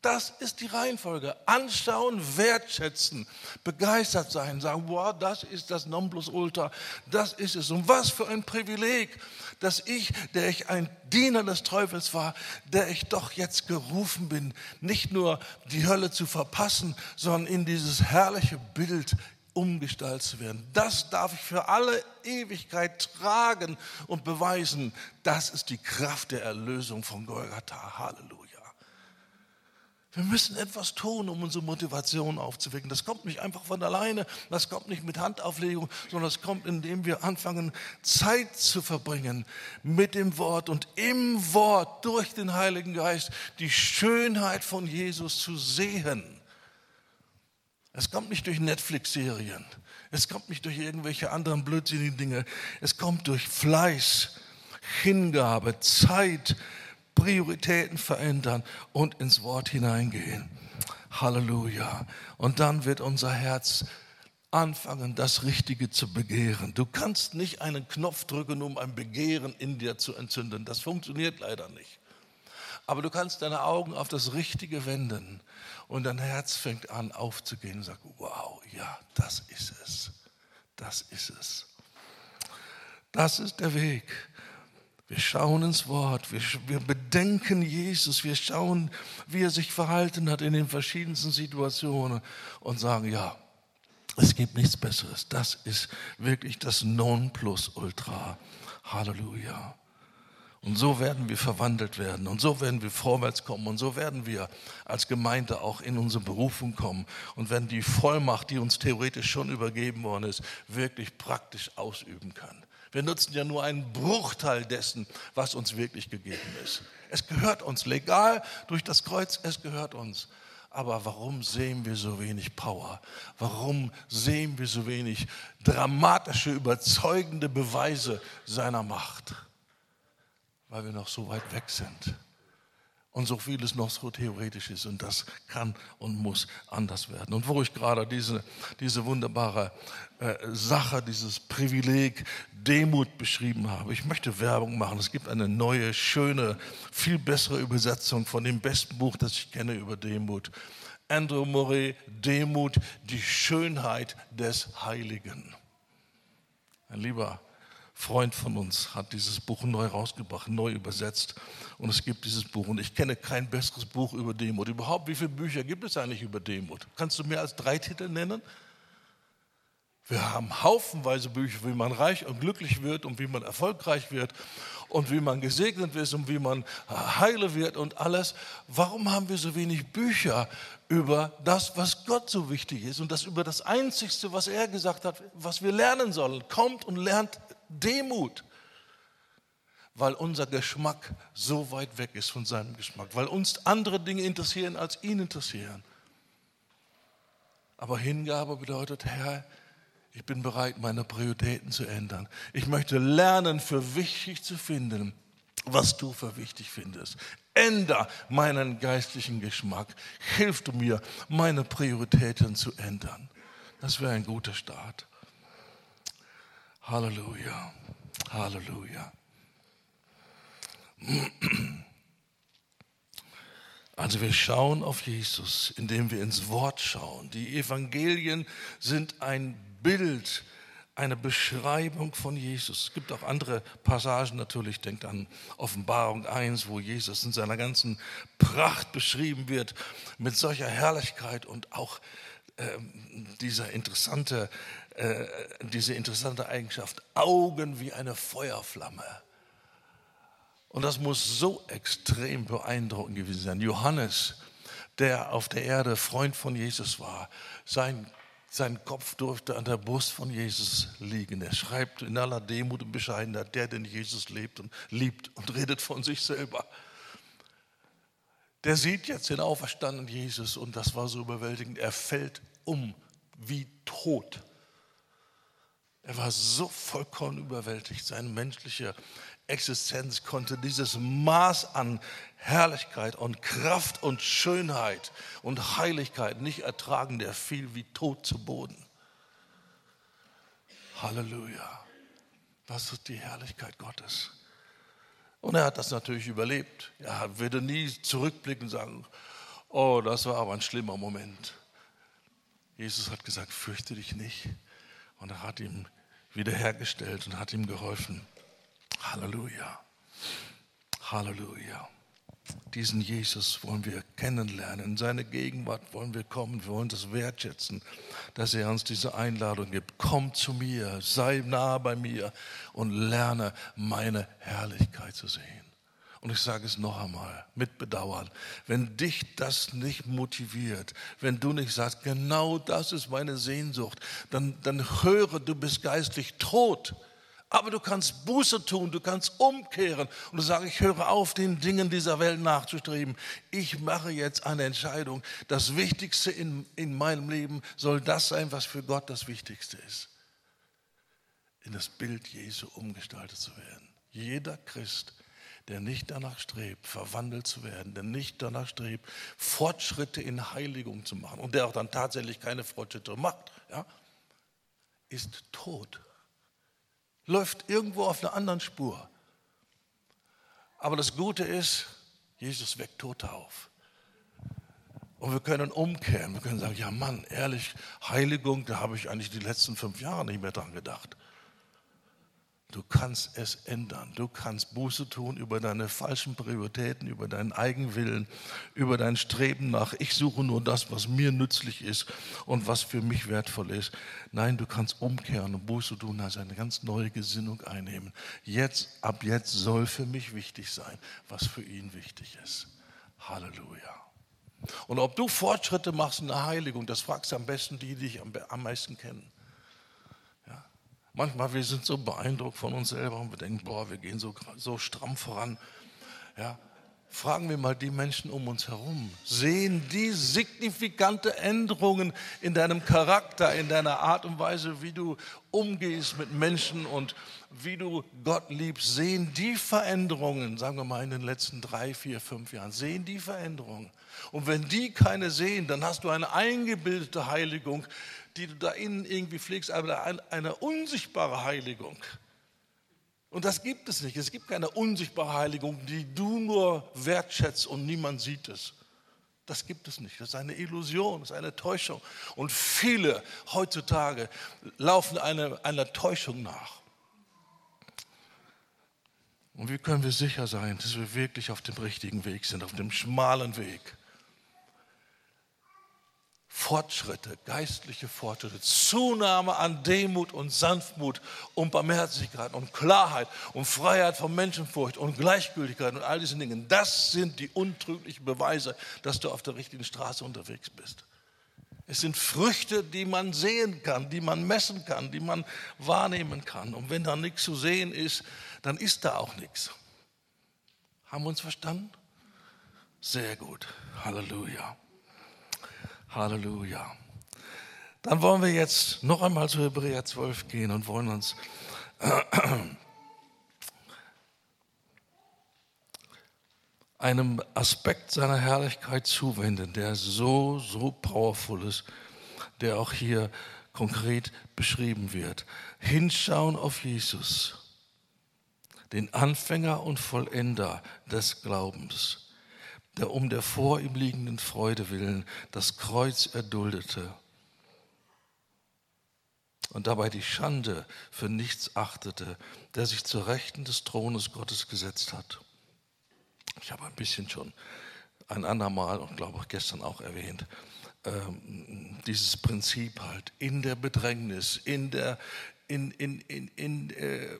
Das ist die Reihenfolge. Anschauen, wertschätzen, begeistert sein, sagen, wow, das ist das Nonplusultra, das ist es. Und was für ein Privileg, dass ich, der ich ein Diener des Teufels war, der ich doch jetzt gerufen bin, nicht nur die Hölle zu verpassen, sondern in dieses herrliche Bild umgestaltet zu werden. Das darf ich für alle Ewigkeit tragen und beweisen. Das ist die Kraft der Erlösung von Golgatha. Halleluja. Wir müssen etwas tun, um unsere Motivation aufzuwecken. Das kommt nicht einfach von alleine, das kommt nicht mit Handauflegung, sondern das kommt, indem wir anfangen, Zeit zu verbringen mit dem Wort und im Wort durch den Heiligen Geist die Schönheit von Jesus zu sehen. Es kommt nicht durch Netflix-Serien. Es kommt nicht durch irgendwelche anderen blödsinnigen Dinge. Es kommt durch Fleiß, Hingabe, Zeit, Prioritäten verändern und ins Wort hineingehen. Halleluja. Und dann wird unser Herz anfangen, das Richtige zu begehren. Du kannst nicht einen Knopf drücken, um ein Begehren in dir zu entzünden. Das funktioniert leider nicht. Aber du kannst deine Augen auf das Richtige wenden und dein Herz fängt an aufzugehen und sagt, wow, ja, das ist es. Das ist es. Das ist der Weg. Wir schauen ins Wort, wir, wir bedenken Jesus, wir schauen, wie er sich verhalten hat in den verschiedensten Situationen und sagen, ja, es gibt nichts Besseres. Das ist wirklich das Nonplusultra. Halleluja. Und so werden wir verwandelt werden und so werden wir vorwärts kommen und so werden wir als Gemeinde auch in unsere Berufung kommen und werden die Vollmacht, die uns theoretisch schon übergeben worden ist, wirklich praktisch ausüben können. Wir nutzen ja nur einen Bruchteil dessen, was uns wirklich gegeben ist. Es gehört uns legal durch das Kreuz, es gehört uns. Aber warum sehen wir so wenig Power? Warum sehen wir so wenig dramatische, überzeugende Beweise seiner Macht? Weil wir noch so weit weg sind und so vieles noch so theoretisch ist und das kann und muss anders werden. Und wo ich gerade diese, diese wunderbare äh, Sache, dieses Privileg Demut beschrieben habe, ich möchte Werbung machen. Es gibt eine neue, schöne, viel bessere Übersetzung von dem besten Buch, das ich kenne über Demut. Andrew Murray, Demut, die Schönheit des Heiligen. Ein lieber Freund von uns hat dieses Buch neu rausgebracht, neu übersetzt. Und es gibt dieses Buch. Und ich kenne kein besseres Buch über Demut. Überhaupt, wie viele Bücher gibt es eigentlich über Demut? Kannst du mehr als drei Titel nennen? Wir haben haufenweise Bücher, wie man reich und glücklich wird und wie man erfolgreich wird und wie man gesegnet wird und wie man heile wird und alles. Warum haben wir so wenig Bücher über das, was Gott so wichtig ist und das über das Einzigste, was er gesagt hat, was wir lernen sollen? Kommt und lernt Demut. Weil unser Geschmack so weit weg ist von seinem Geschmack, weil uns andere Dinge interessieren, als ihn interessieren. Aber Hingabe bedeutet, Herr, ich bin bereit, meine Prioritäten zu ändern. Ich möchte lernen, für wichtig zu finden, was du für wichtig findest. Änder meinen geistlichen Geschmack. Hilf du mir, meine Prioritäten zu ändern. Das wäre ein guter Start. Halleluja. Halleluja. Also wir schauen auf Jesus, indem wir ins Wort schauen. Die Evangelien sind ein Bild, eine Beschreibung von Jesus. Es gibt auch andere Passagen natürlich, denkt an Offenbarung 1, wo Jesus in seiner ganzen Pracht beschrieben wird, mit solcher Herrlichkeit und auch dieser interessante äh, diese interessante Eigenschaft, Augen wie eine Feuerflamme. Und das muss so extrem beeindruckend gewesen sein. Johannes, der auf der Erde Freund von Jesus war, sein, sein Kopf durfte an der Brust von Jesus liegen. Er schreibt in aller Demut und Bescheidenheit, der, den Jesus lebt und liebt und redet von sich selber. Der sieht jetzt den auferstandenen Jesus und das war so überwältigend. Er fällt um wie tot. Er war so vollkommen überwältigt. Seine menschliche Existenz konnte dieses Maß an Herrlichkeit und Kraft und Schönheit und Heiligkeit nicht ertragen. Der fiel wie tot zu Boden. Halleluja. Das ist die Herrlichkeit Gottes. Und er hat das natürlich überlebt. Er würde nie zurückblicken und sagen, oh, das war aber ein schlimmer Moment. Jesus hat gesagt, fürchte dich nicht. Und er hat ihm wiederhergestellt und hat ihm geholfen. Halleluja. Halleluja. Diesen Jesus wollen wir kennenlernen. In seine Gegenwart wollen wir kommen. Wir wollen das wertschätzen, dass er uns diese Einladung gibt. Komm zu mir, sei nah bei mir und lerne meine Herrlichkeit zu sehen. Und ich sage es noch einmal mit Bedauern, wenn dich das nicht motiviert, wenn du nicht sagst, genau das ist meine Sehnsucht, dann, dann höre, du bist geistlich tot, Aber du kannst Buße tun, du kannst umkehren und du sagst, ich höre auf, den Dingen dieser Welt nachzustreben. Ich mache jetzt eine Entscheidung. Das Wichtigste in, in meinem Leben soll das sein, was für Gott das Wichtigste ist. In das Bild Jesu umgestaltet zu werden. Jeder Christ, der nicht danach strebt, verwandelt zu werden, der nicht danach strebt, Fortschritte in Heiligung zu machen und der auch dann tatsächlich keine Fortschritte macht, ja, ist tot läuft irgendwo auf einer anderen Spur. Aber das Gute ist, Jesus weckt Tote auf. Und wir können umkehren. Wir können sagen, ja Mann, ehrlich, Heiligung, da habe ich eigentlich die letzten fünf Jahre nicht mehr dran gedacht. Du kannst es ändern. Du kannst Buße tun über deine falschen Prioritäten, über deinen Eigenwillen, über dein Streben nach, ich suche nur das, was mir nützlich ist und was für mich wertvoll ist. Nein, du kannst umkehren und Buße tun, also eine ganz neue Gesinnung einnehmen. Jetzt, ab jetzt soll für mich wichtig sein, was für ihn wichtig ist. Halleluja. Und ob du Fortschritte machst in der Heiligung, das fragst du am besten die, die dich am meisten kennen. Manchmal wir sind so beeindruckt von uns selber und wir denken, boah, wir gehen so, so stramm voran. Ja, fragen wir mal die Menschen um uns herum. Sehen die signifikante Änderungen in deinem Charakter, in deiner Art und Weise, wie du umgehst mit Menschen und wie du Gott liebst? Sehen die Veränderungen, sagen wir mal in den letzten drei, vier, fünf Jahren, sehen die Veränderungen? Und wenn die keine sehen, dann hast du eine eingebildete Heiligung, die du da innen irgendwie pflegst, aber eine unsichtbare Heiligung. Und das gibt es nicht. Es gibt keine unsichtbare Heiligung, die du nur wertschätzt und niemand sieht es. Das gibt es nicht. Das ist eine Illusion, das ist eine Täuschung. Und viele heutzutage laufen einer, einer Täuschung nach. Und wie können wir sicher sein, dass wir wirklich auf dem richtigen Weg sind, auf dem schmalen Weg? Fortschritte, geistliche Fortschritte, Zunahme an Demut und Sanftmut und Barmherzigkeit und Klarheit und Freiheit von Menschenfurcht und Gleichgültigkeit und all diesen Dingen. Das sind die untrüglichen Beweise, dass du auf der richtigen Straße unterwegs bist. Es sind Früchte, die man sehen kann, die man messen kann, die man wahrnehmen kann. Und wenn da nichts zu sehen ist, dann ist da auch nichts. Haben wir uns verstanden? Sehr gut. Halleluja. Halleluja. Dann wollen wir jetzt noch einmal zu Hebräer 12 gehen und wollen uns einem Aspekt seiner Herrlichkeit zuwenden, der so, so powerful ist, der auch hier konkret beschrieben wird. Hinschauen auf Jesus, den Anfänger und Vollender des Glaubens der um der vor ihm liegenden Freude willen das Kreuz erduldete und dabei die Schande für nichts achtete, der sich zur Rechten des Thrones Gottes gesetzt hat. Ich habe ein bisschen schon ein andermal und glaube auch gestern auch erwähnt, ähm, dieses Prinzip halt in der Bedrängnis, in der, in, in, in, in äh,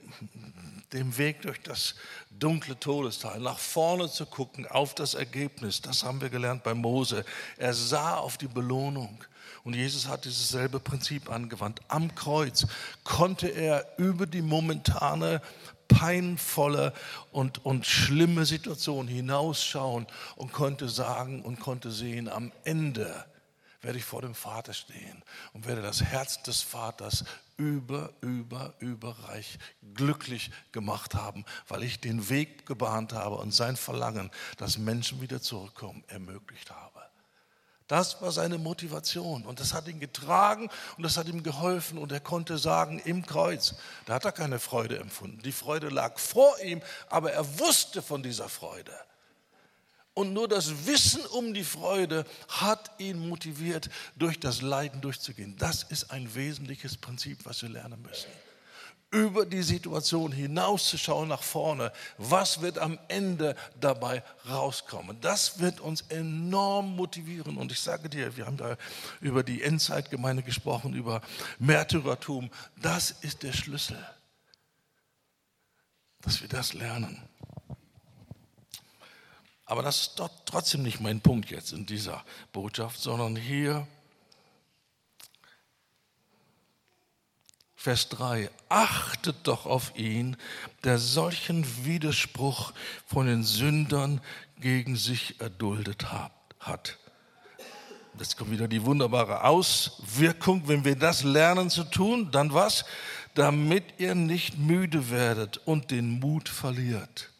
dem Weg durch das dunkle Todestal, nach vorne zu gucken auf das Ergebnis. Das haben wir gelernt bei Mose. Er sah auf die Belohnung. Und Jesus hat dieses selbe Prinzip angewandt. Am Kreuz konnte er über die momentane peinvolle und, und schlimme Situation hinausschauen und konnte sagen und konnte sehen, am Ende werde ich vor dem Vater stehen und werde das Herz des Vaters über, über, überreich glücklich gemacht haben, weil ich den Weg gebahnt habe und sein Verlangen, dass Menschen wieder zurückkommen, ermöglicht habe. Das war seine Motivation und das hat ihn getragen und das hat ihm geholfen und er konnte sagen, im Kreuz, da hat er keine Freude empfunden. Die Freude lag vor ihm, aber er wusste von dieser Freude. Und nur das Wissen um die Freude hat ihn motiviert, durch das Leiden durchzugehen. Das ist ein wesentliches Prinzip, was wir lernen müssen. Über die Situation hinauszuschauen nach vorne. Was wird am Ende dabei rauskommen? Das wird uns enorm motivieren. Und ich sage dir, wir haben da über die Endzeitgemeinde gesprochen, über Märtyrertum. Das ist der Schlüssel, dass wir das lernen. Aber das ist doch trotzdem nicht mein Punkt jetzt in dieser Botschaft, sondern hier Vers 3, achtet doch auf ihn, der solchen Widerspruch von den Sündern gegen sich erduldet hat. Jetzt kommt wieder die wunderbare Auswirkung, wenn wir das lernen zu tun, dann was? Damit ihr nicht müde werdet und den Mut verliert.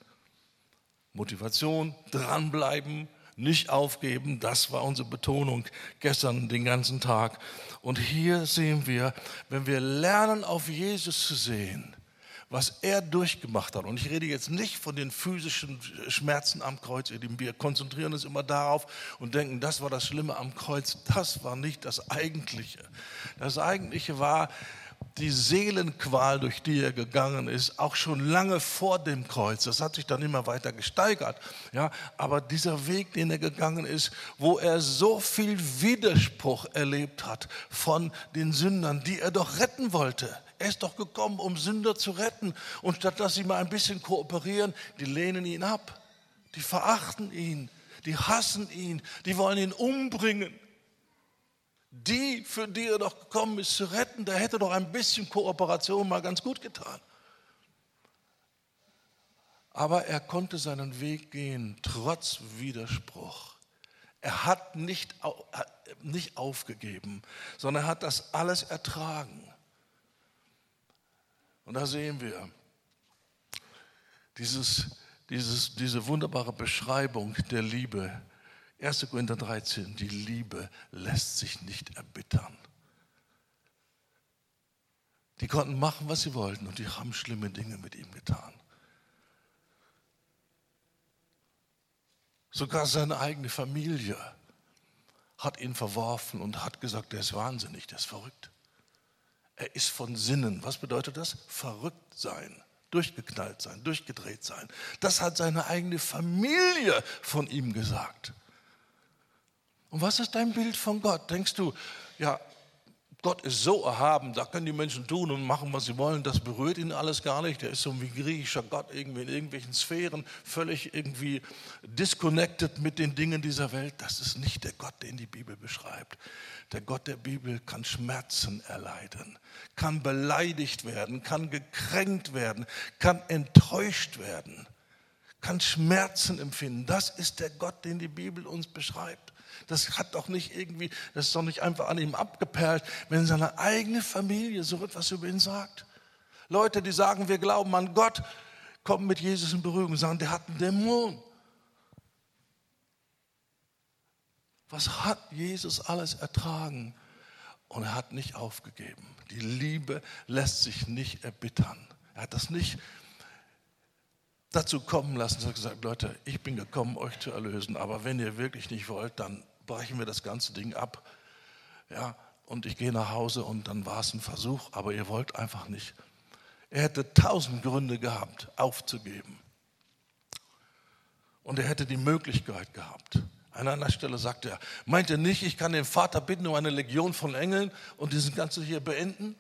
Motivation, dranbleiben, nicht aufgeben, das war unsere Betonung gestern den ganzen Tag. Und hier sehen wir, wenn wir lernen, auf Jesus zu sehen, was er durchgemacht hat. Und ich rede jetzt nicht von den physischen Schmerzen am Kreuz. Wir konzentrieren uns immer darauf und denken, das war das Schlimme am Kreuz. Das war nicht das Eigentliche. Das Eigentliche war, die Seelenqual, durch die er gegangen ist, auch schon lange vor dem Kreuz. Das hat sich dann immer weiter gesteigert. Ja, aber dieser Weg, den er gegangen ist, wo er so viel Widerspruch erlebt hat von den Sündern, die er doch retten wollte. Er ist doch gekommen, um Sünder zu retten. Und statt dass sie mal ein bisschen kooperieren, die lehnen ihn ab. Die verachten ihn. Die hassen ihn. Die wollen ihn umbringen. Die, für die er doch gekommen ist, zu retten, da hätte doch ein bisschen Kooperation mal ganz gut getan. Aber er konnte seinen Weg gehen, trotz Widerspruch. Er hat nicht, nicht aufgegeben, sondern er hat das alles ertragen. Und da sehen wir dieses, dieses, diese wunderbare Beschreibung der Liebe, 1. Korinther 13, die Liebe lässt sich nicht erbittern. Die konnten machen, was sie wollten und die haben schlimme Dinge mit ihm getan. Sogar seine eigene Familie hat ihn verworfen und hat gesagt, der ist wahnsinnig, der ist verrückt. Er ist von Sinnen. Was bedeutet das? Verrückt sein, durchgeknallt sein, durchgedreht sein. Das hat seine eigene Familie von ihm gesagt. Und was ist dein Bild von Gott? Denkst du, ja, Gott ist so erhaben, da können die Menschen tun und machen, was sie wollen, das berührt ihn alles gar nicht. Der ist so wie griechischer Gott irgendwie in irgendwelchen Sphären, völlig irgendwie disconnected mit den Dingen dieser Welt. Das ist nicht der Gott, den die Bibel beschreibt. Der Gott der Bibel kann Schmerzen erleiden, kann beleidigt werden, kann gekränkt werden, kann enttäuscht werden, kann Schmerzen empfinden. Das ist der Gott, den die Bibel uns beschreibt. Das hat doch nicht irgendwie, das ist doch nicht einfach an ihm abgeperlt, wenn seine eigene Familie so etwas über ihn sagt. Leute, die sagen, wir glauben an Gott, kommen mit Jesus in Berührung und sagen, der hat einen Dämon. Was hat Jesus alles ertragen? Und er hat nicht aufgegeben. Die Liebe lässt sich nicht erbittern. Er hat das nicht dazu kommen lassen, er hat gesagt, Leute, ich bin gekommen, euch zu erlösen, aber wenn ihr wirklich nicht wollt, dann brechen wir das ganze Ding ab. Ja, und ich gehe nach Hause und dann war es ein Versuch, aber ihr wollt einfach nicht. Er hätte tausend Gründe gehabt, aufzugeben. Und er hätte die Möglichkeit gehabt. An einer Stelle sagt er, meint ihr nicht, ich kann den Vater bitten um eine Legion von Engeln und diesen ganzen hier beenden?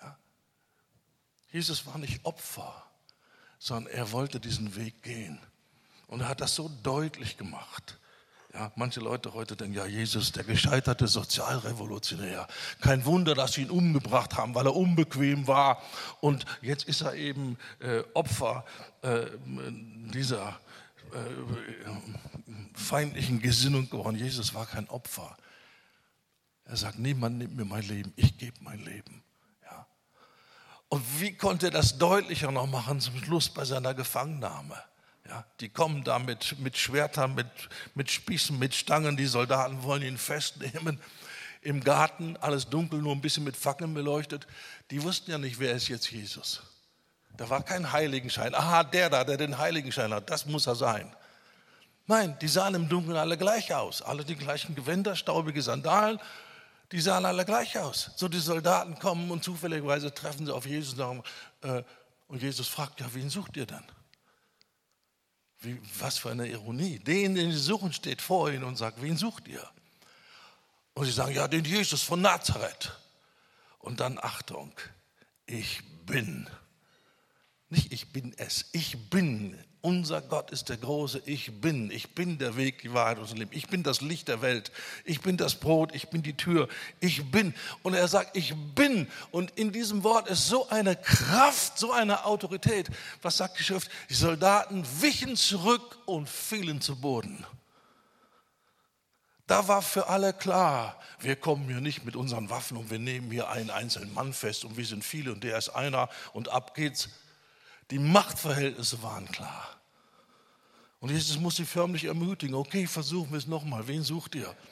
Ja. Jesus war nicht Opfer, sondern er wollte diesen Weg gehen. Und er hat das so deutlich gemacht. Ja, manche Leute heute denken, ja, Jesus, der gescheiterte Sozialrevolutionär. Kein Wunder, dass sie ihn umgebracht haben, weil er unbequem war. Und jetzt ist er eben äh, Opfer äh, dieser äh, feindlichen Gesinnung geworden. Jesus war kein Opfer. Er sagt, niemand nimmt mir mein Leben, ich gebe mein Leben. Ja. Und wie konnte er das deutlicher noch machen zum Schluss bei seiner Gefangennahme? Ja, die kommen da mit, mit Schwertern, mit, mit Spießen, mit Stangen. Die Soldaten wollen ihn festnehmen. Im Garten, alles dunkel, nur ein bisschen mit Fackeln beleuchtet. Die wussten ja nicht, wer ist jetzt Jesus. Da war kein Heiligenschein. Aha, der da, der den Heiligenschein hat, das muss er sein. Nein, die sahen im Dunkeln alle gleich aus. Alle die gleichen Gewänder, staubige Sandalen, die sahen alle gleich aus. So die Soldaten kommen und zufälligerweise treffen sie auf Jesus und, äh, Jesus fragt, ja, wen sucht ihr denn? Wie, was für eine Ironie. Den, den sie suchen, steht vor ihnen und sagt, wen sucht ihr? Und sie sagen, ja, den Jesus von Nazareth. Und dann Achtung, ich bin. Nicht ich bin es. Ich bin. Unser Gott ist der große Ich bin. Ich bin der Weg, die Wahrheit und das Leben. Ich bin das Licht der Welt. Ich bin das Brot. Ich bin die Tür. Ich bin. Und er sagt, ich bin. Und in diesem Wort ist so eine Kraft, so eine Autorität. Was sagt die Schrift? Die Soldaten wichen zurück und fielen zu Boden. Da war für alle klar, wir kommen hier nicht mit unseren Waffen und wir nehmen hier einen einzelnen Mann fest und wir sind viele und der ist einer und ab geht's. Die Machtverhältnisse waren klar. Und Jesus muss sie förmlich ermutigen. Okay, versuchen wir es nochmal. Wen sucht ihr?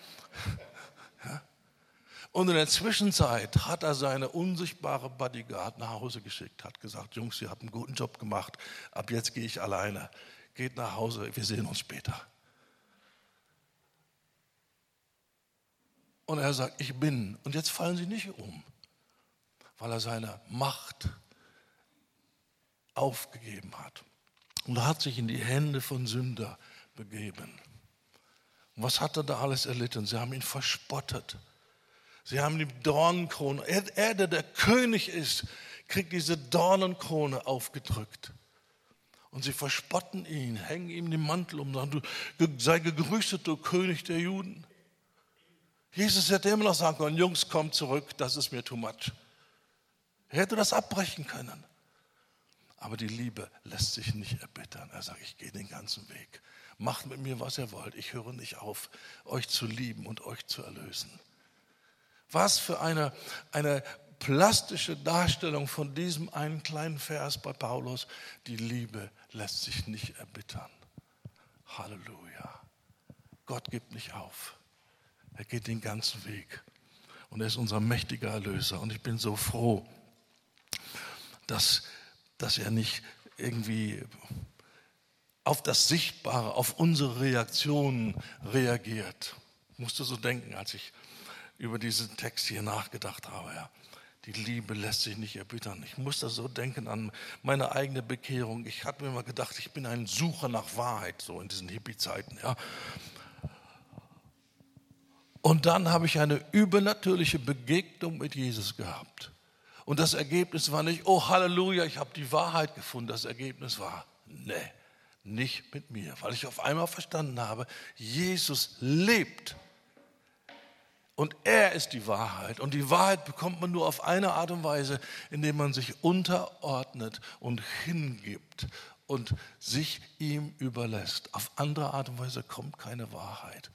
Und in der Zwischenzeit hat er seine unsichtbare Bodyguard nach Hause geschickt, hat gesagt, Jungs, ihr habt einen guten Job gemacht, ab jetzt gehe ich alleine. Geht nach Hause, wir sehen uns später. Und er sagt, ich bin. Und jetzt fallen sie nicht um, weil er seine Macht aufgegeben hat. Und er hat sich in die Hände von Sünder begeben. Und was hat er da alles erlitten? Sie haben ihn verspottet. Sie haben ihm Dornenkrone. Er, er, der der König ist, kriegt diese Dornenkrone aufgedrückt. Und sie verspotten ihn, hängen ihm den Mantel um, sagen, du sei gegrüßet, du König der Juden. Jesus hätte immer noch sagen können, Jungs, kommt zurück, das ist mir too much. Er hätte das abbrechen können. Aber die Liebe lässt sich nicht erbittern. Er sagt, ich gehe den ganzen Weg. Macht mit mir, was ihr wollt. Ich höre nicht auf, euch zu lieben und euch zu erlösen. Was für eine, eine plastische Darstellung von diesem einen kleinen Vers bei Paulus. Die Liebe lässt sich nicht erbittern. Halleluja. Gott gibt nicht auf. Er geht den ganzen Weg. Und er ist unser mächtiger Erlöser. Und ich bin so froh, dass dass er nicht irgendwie auf das Sichtbare, auf unsere Reaktionen reagiert. Ich musste so denken, als ich über diesen Text hier nachgedacht habe. Ja. Die Liebe lässt sich nicht erbittern. Ich musste so denken an meine eigene Bekehrung. Ich hatte mir mal gedacht, ich bin ein Sucher nach Wahrheit, so in diesen Hippie-Zeiten. Ja. Und dann habe ich eine übernatürliche Begegnung mit Jesus gehabt. Und das Ergebnis war nicht, oh Halleluja, ich habe die Wahrheit gefunden. Das Ergebnis war, nee, nicht mit mir, weil ich auf einmal verstanden habe, Jesus lebt. Und er ist die Wahrheit. Und die Wahrheit bekommt man nur auf eine Art und Weise, indem man sich unterordnet und hingibt und sich ihm überlässt. Auf andere Art und Weise kommt keine Wahrheit.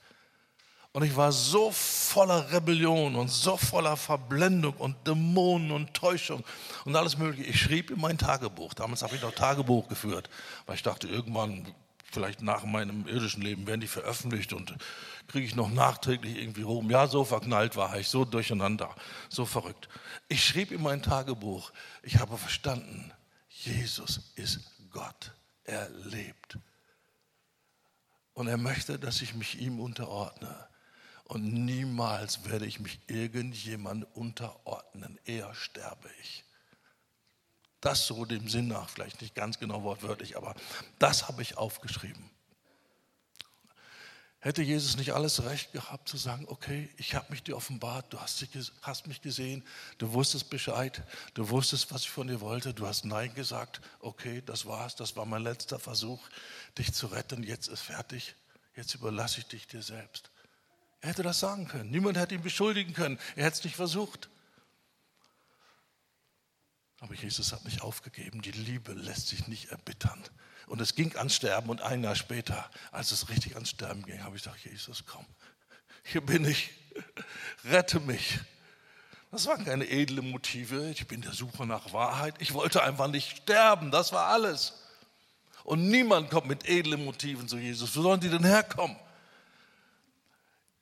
Und ich war so voller Rebellion und so voller Verblendung und Dämonen und Täuschung und alles Mögliche. Ich schrieb in mein Tagebuch. Damals habe ich noch Tagebuch geführt, weil ich dachte, irgendwann, vielleicht nach meinem irdischen Leben, werden die veröffentlicht und kriege ich noch nachträglich irgendwie rum. Ja, so verknallt war ich, so durcheinander, so verrückt. Ich schrieb in mein Tagebuch, ich habe verstanden, Jesus ist Gott. Er lebt. Und er möchte, dass ich mich ihm unterordne. Und niemals werde ich mich irgendjemand unterordnen. Eher sterbe ich. Das so dem Sinn nach, vielleicht nicht ganz genau wortwörtlich, aber das habe ich aufgeschrieben. Hätte Jesus nicht alles recht gehabt zu sagen, okay, ich habe mich dir offenbart, du hast, hast, mich gesehen, du wusstest Bescheid, du wusstest, was ich von dir wollte, du hast Nein gesagt, okay, das war's, das war mein letzter Versuch, dich zu retten, jetzt ist fertig, jetzt überlasse ich dich dir selbst. Er hätte das sagen können. Niemand hätte ihn beschuldigen können. Er hätte es nicht versucht. Aber Jesus hat nicht aufgegeben. Die Liebe lässt sich nicht erbittern. Und es ging ans Sterben und ein Jahr später, als es richtig ans Sterben ging, habe ich gesagt, Jesus, komm, hier bin ich, rette mich. Das waren keine edlen Motive. Ich bin der Suche nach Wahrheit. Ich wollte einfach nicht sterben. Das war alles. Und niemand kommt mit edlen Motiven zu Jesus. Wo sollen die denn herkommen?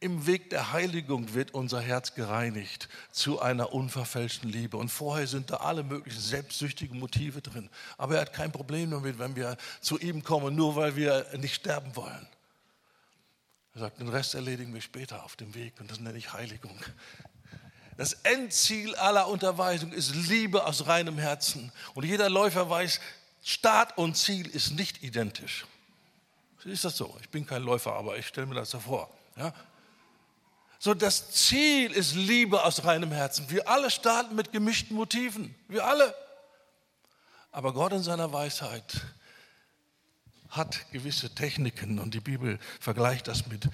Im Weg der Heiligung wird unser Herz gereinigt zu einer unverfälschten Liebe. Und vorher sind da alle möglichen selbstsüchtigen Motive drin. Aber er hat kein Problem damit, wenn wir zu ihm kommen, nur weil wir nicht sterben wollen. Er sagt, den Rest erledigen wir später auf dem Weg und das nenne ich Heiligung. Das Endziel aller Unterweisung ist Liebe aus reinem Herzen. Und jeder Läufer weiß, Start und Ziel ist nicht identisch. Ist das so? Ich bin kein Läufer, aber ich stelle mir das so vor. Ja? So, das Ziel ist Liebe aus reinem Herzen. Wir alle starten mit gemischten Motiven. Wir alle. Aber Gott in seiner Weisheit hat gewisse Techniken und die Bibel vergleicht das mit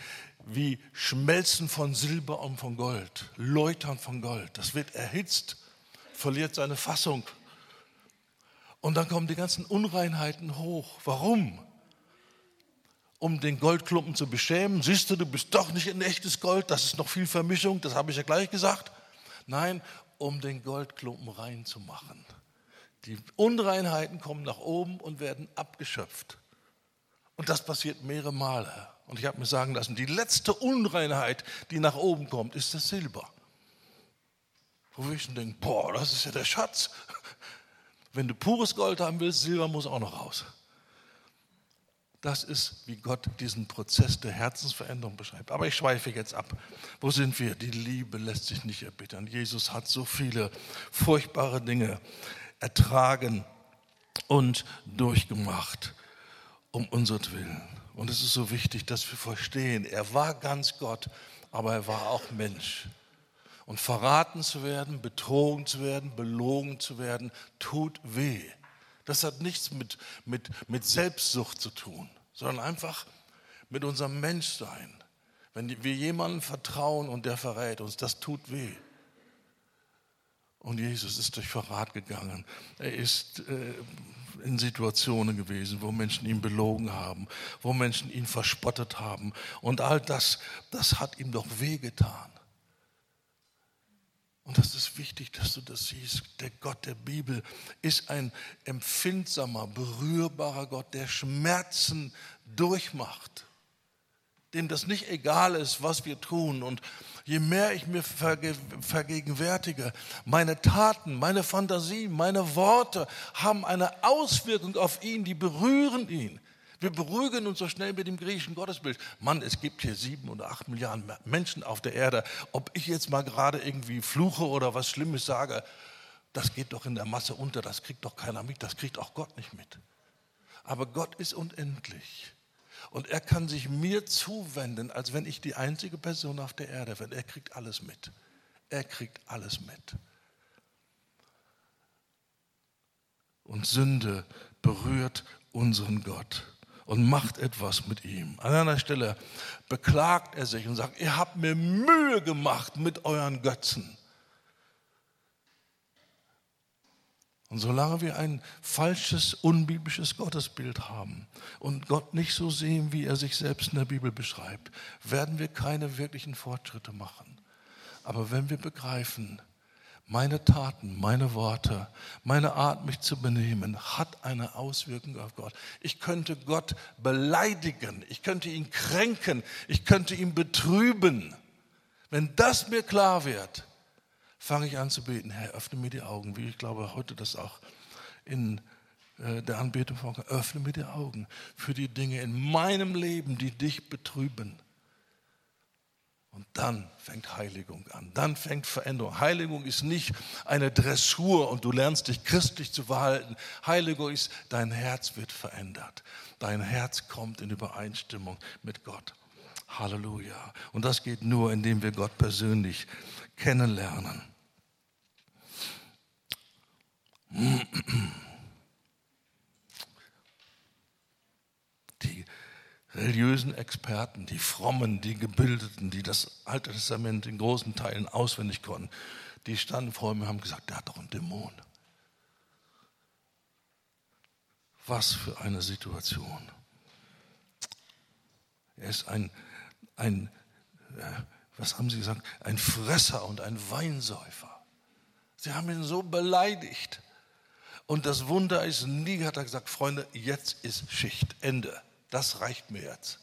wie Schmelzen von Silber und von Gold, Läutern von Gold. Das wird erhitzt, verliert seine Fassung. Und dann kommen die ganzen Unreinheiten hoch. Warum? Um den Goldklumpen zu beschämen. Siehst du, du bist doch nicht ein echtes Gold, das ist noch viel Vermischung, das habe ich ja gleich gesagt. Nein, um den Goldklumpen reinzumachen. Die Unreinheiten kommen nach oben und werden abgeschöpft. Und das passiert mehrere Male. Und ich habe mir sagen lassen, die letzte Unreinheit, die nach oben kommt, ist das Silber. Wo ich schon denke, boah, das ist ja der Schatz. Wenn du pures Gold haben willst, Silber muss auch noch raus. Das ist, wie Gott diesen Prozess der Herzensveränderung beschreibt. Aber ich schweife jetzt ab. Wo sind wir? Die Liebe lässt sich nicht erbittern. Jesus hat so viele furchtbare Dinge ertragen und durchgemacht um unsertwillen. Und es ist so wichtig, dass wir verstehen, er war ganz Gott, aber er war auch Mensch. Und verraten zu werden, betrogen zu werden, belogen zu werden, tut weh. Das hat nichts mit, mit, mit Selbstsucht zu tun, sondern einfach mit unserem Menschsein. Wenn wir jemandem vertrauen und der verrät uns, das tut weh. Und Jesus ist durch Verrat gegangen. Er ist äh, in Situationen gewesen, wo Menschen ihn belogen haben, wo Menschen ihn verspottet haben. Und all das, das hat ihm doch wehgetan. Und das ist wichtig, dass du das siehst. Der Gott der Bibel ist ein empfindsamer, berührbarer Gott, der Schmerzen durchmacht, dem das nicht egal ist, was wir tun. Und je mehr ich mir vergegenwärtige, meine Taten, meine Fantasie, meine Worte haben eine Auswirkung auf ihn, die berühren ihn. Wir beruhigen uns so schnell mit dem griechischen Gottesbild. Mann, es gibt hier sieben oder acht Milliarden Menschen auf der Erde. Ob ich jetzt mal gerade irgendwie fluche oder was Schlimmes sage, das geht doch in der Masse unter, das kriegt doch keiner mit, das kriegt auch Gott nicht mit. Aber Gott ist unendlich. Und er kann sich mir zuwenden, als wenn ich die einzige Person auf der Erde bin. Er kriegt alles mit. Er kriegt alles mit. Und Sünde berührt unseren Gott und macht etwas mit ihm. An einer Stelle beklagt er sich und sagt, ihr habt mir Mühe gemacht mit euren Götzen. Und solange wir ein falsches, unbiblisches Gottesbild haben und Gott nicht so sehen, wie er sich selbst in der Bibel beschreibt, werden wir keine wirklichen Fortschritte machen. Aber wenn wir begreifen, meine Taten, meine Worte, meine Art, mich zu benehmen, hat eine Auswirkung auf Gott. Ich könnte Gott beleidigen, ich könnte ihn kränken, ich könnte ihn betrüben. Wenn das mir klar wird, fange ich an zu beten, Herr, öffne mir die Augen, wie ich glaube heute das auch in äh, der Anbetung von öffne mir die Augen für die Dinge in meinem Leben, die dich betrüben. Und dann fängt Heiligung an, dann fängt Veränderung. Heiligung ist nicht eine Dressur und du lernst dich christlich zu verhalten. Heiligung ist, dein Herz wird verändert. Dein Herz kommt in Übereinstimmung mit Gott. Halleluja. Und das geht nur, indem wir Gott persönlich kennenlernen. Die religiösen Experten, die Frommen, die Gebildeten, die das Alte Testament in großen Teilen auswendig konnten, die standen vor mir und haben gesagt, der hat doch einen Dämon. Was für eine Situation. Er ist ein, ein äh, was haben sie gesagt, ein Fresser und ein Weinsäufer. Sie haben ihn so beleidigt. Und das Wunder ist, nie hat er gesagt, Freunde, jetzt ist Schicht, Ende. Das reicht mir jetzt.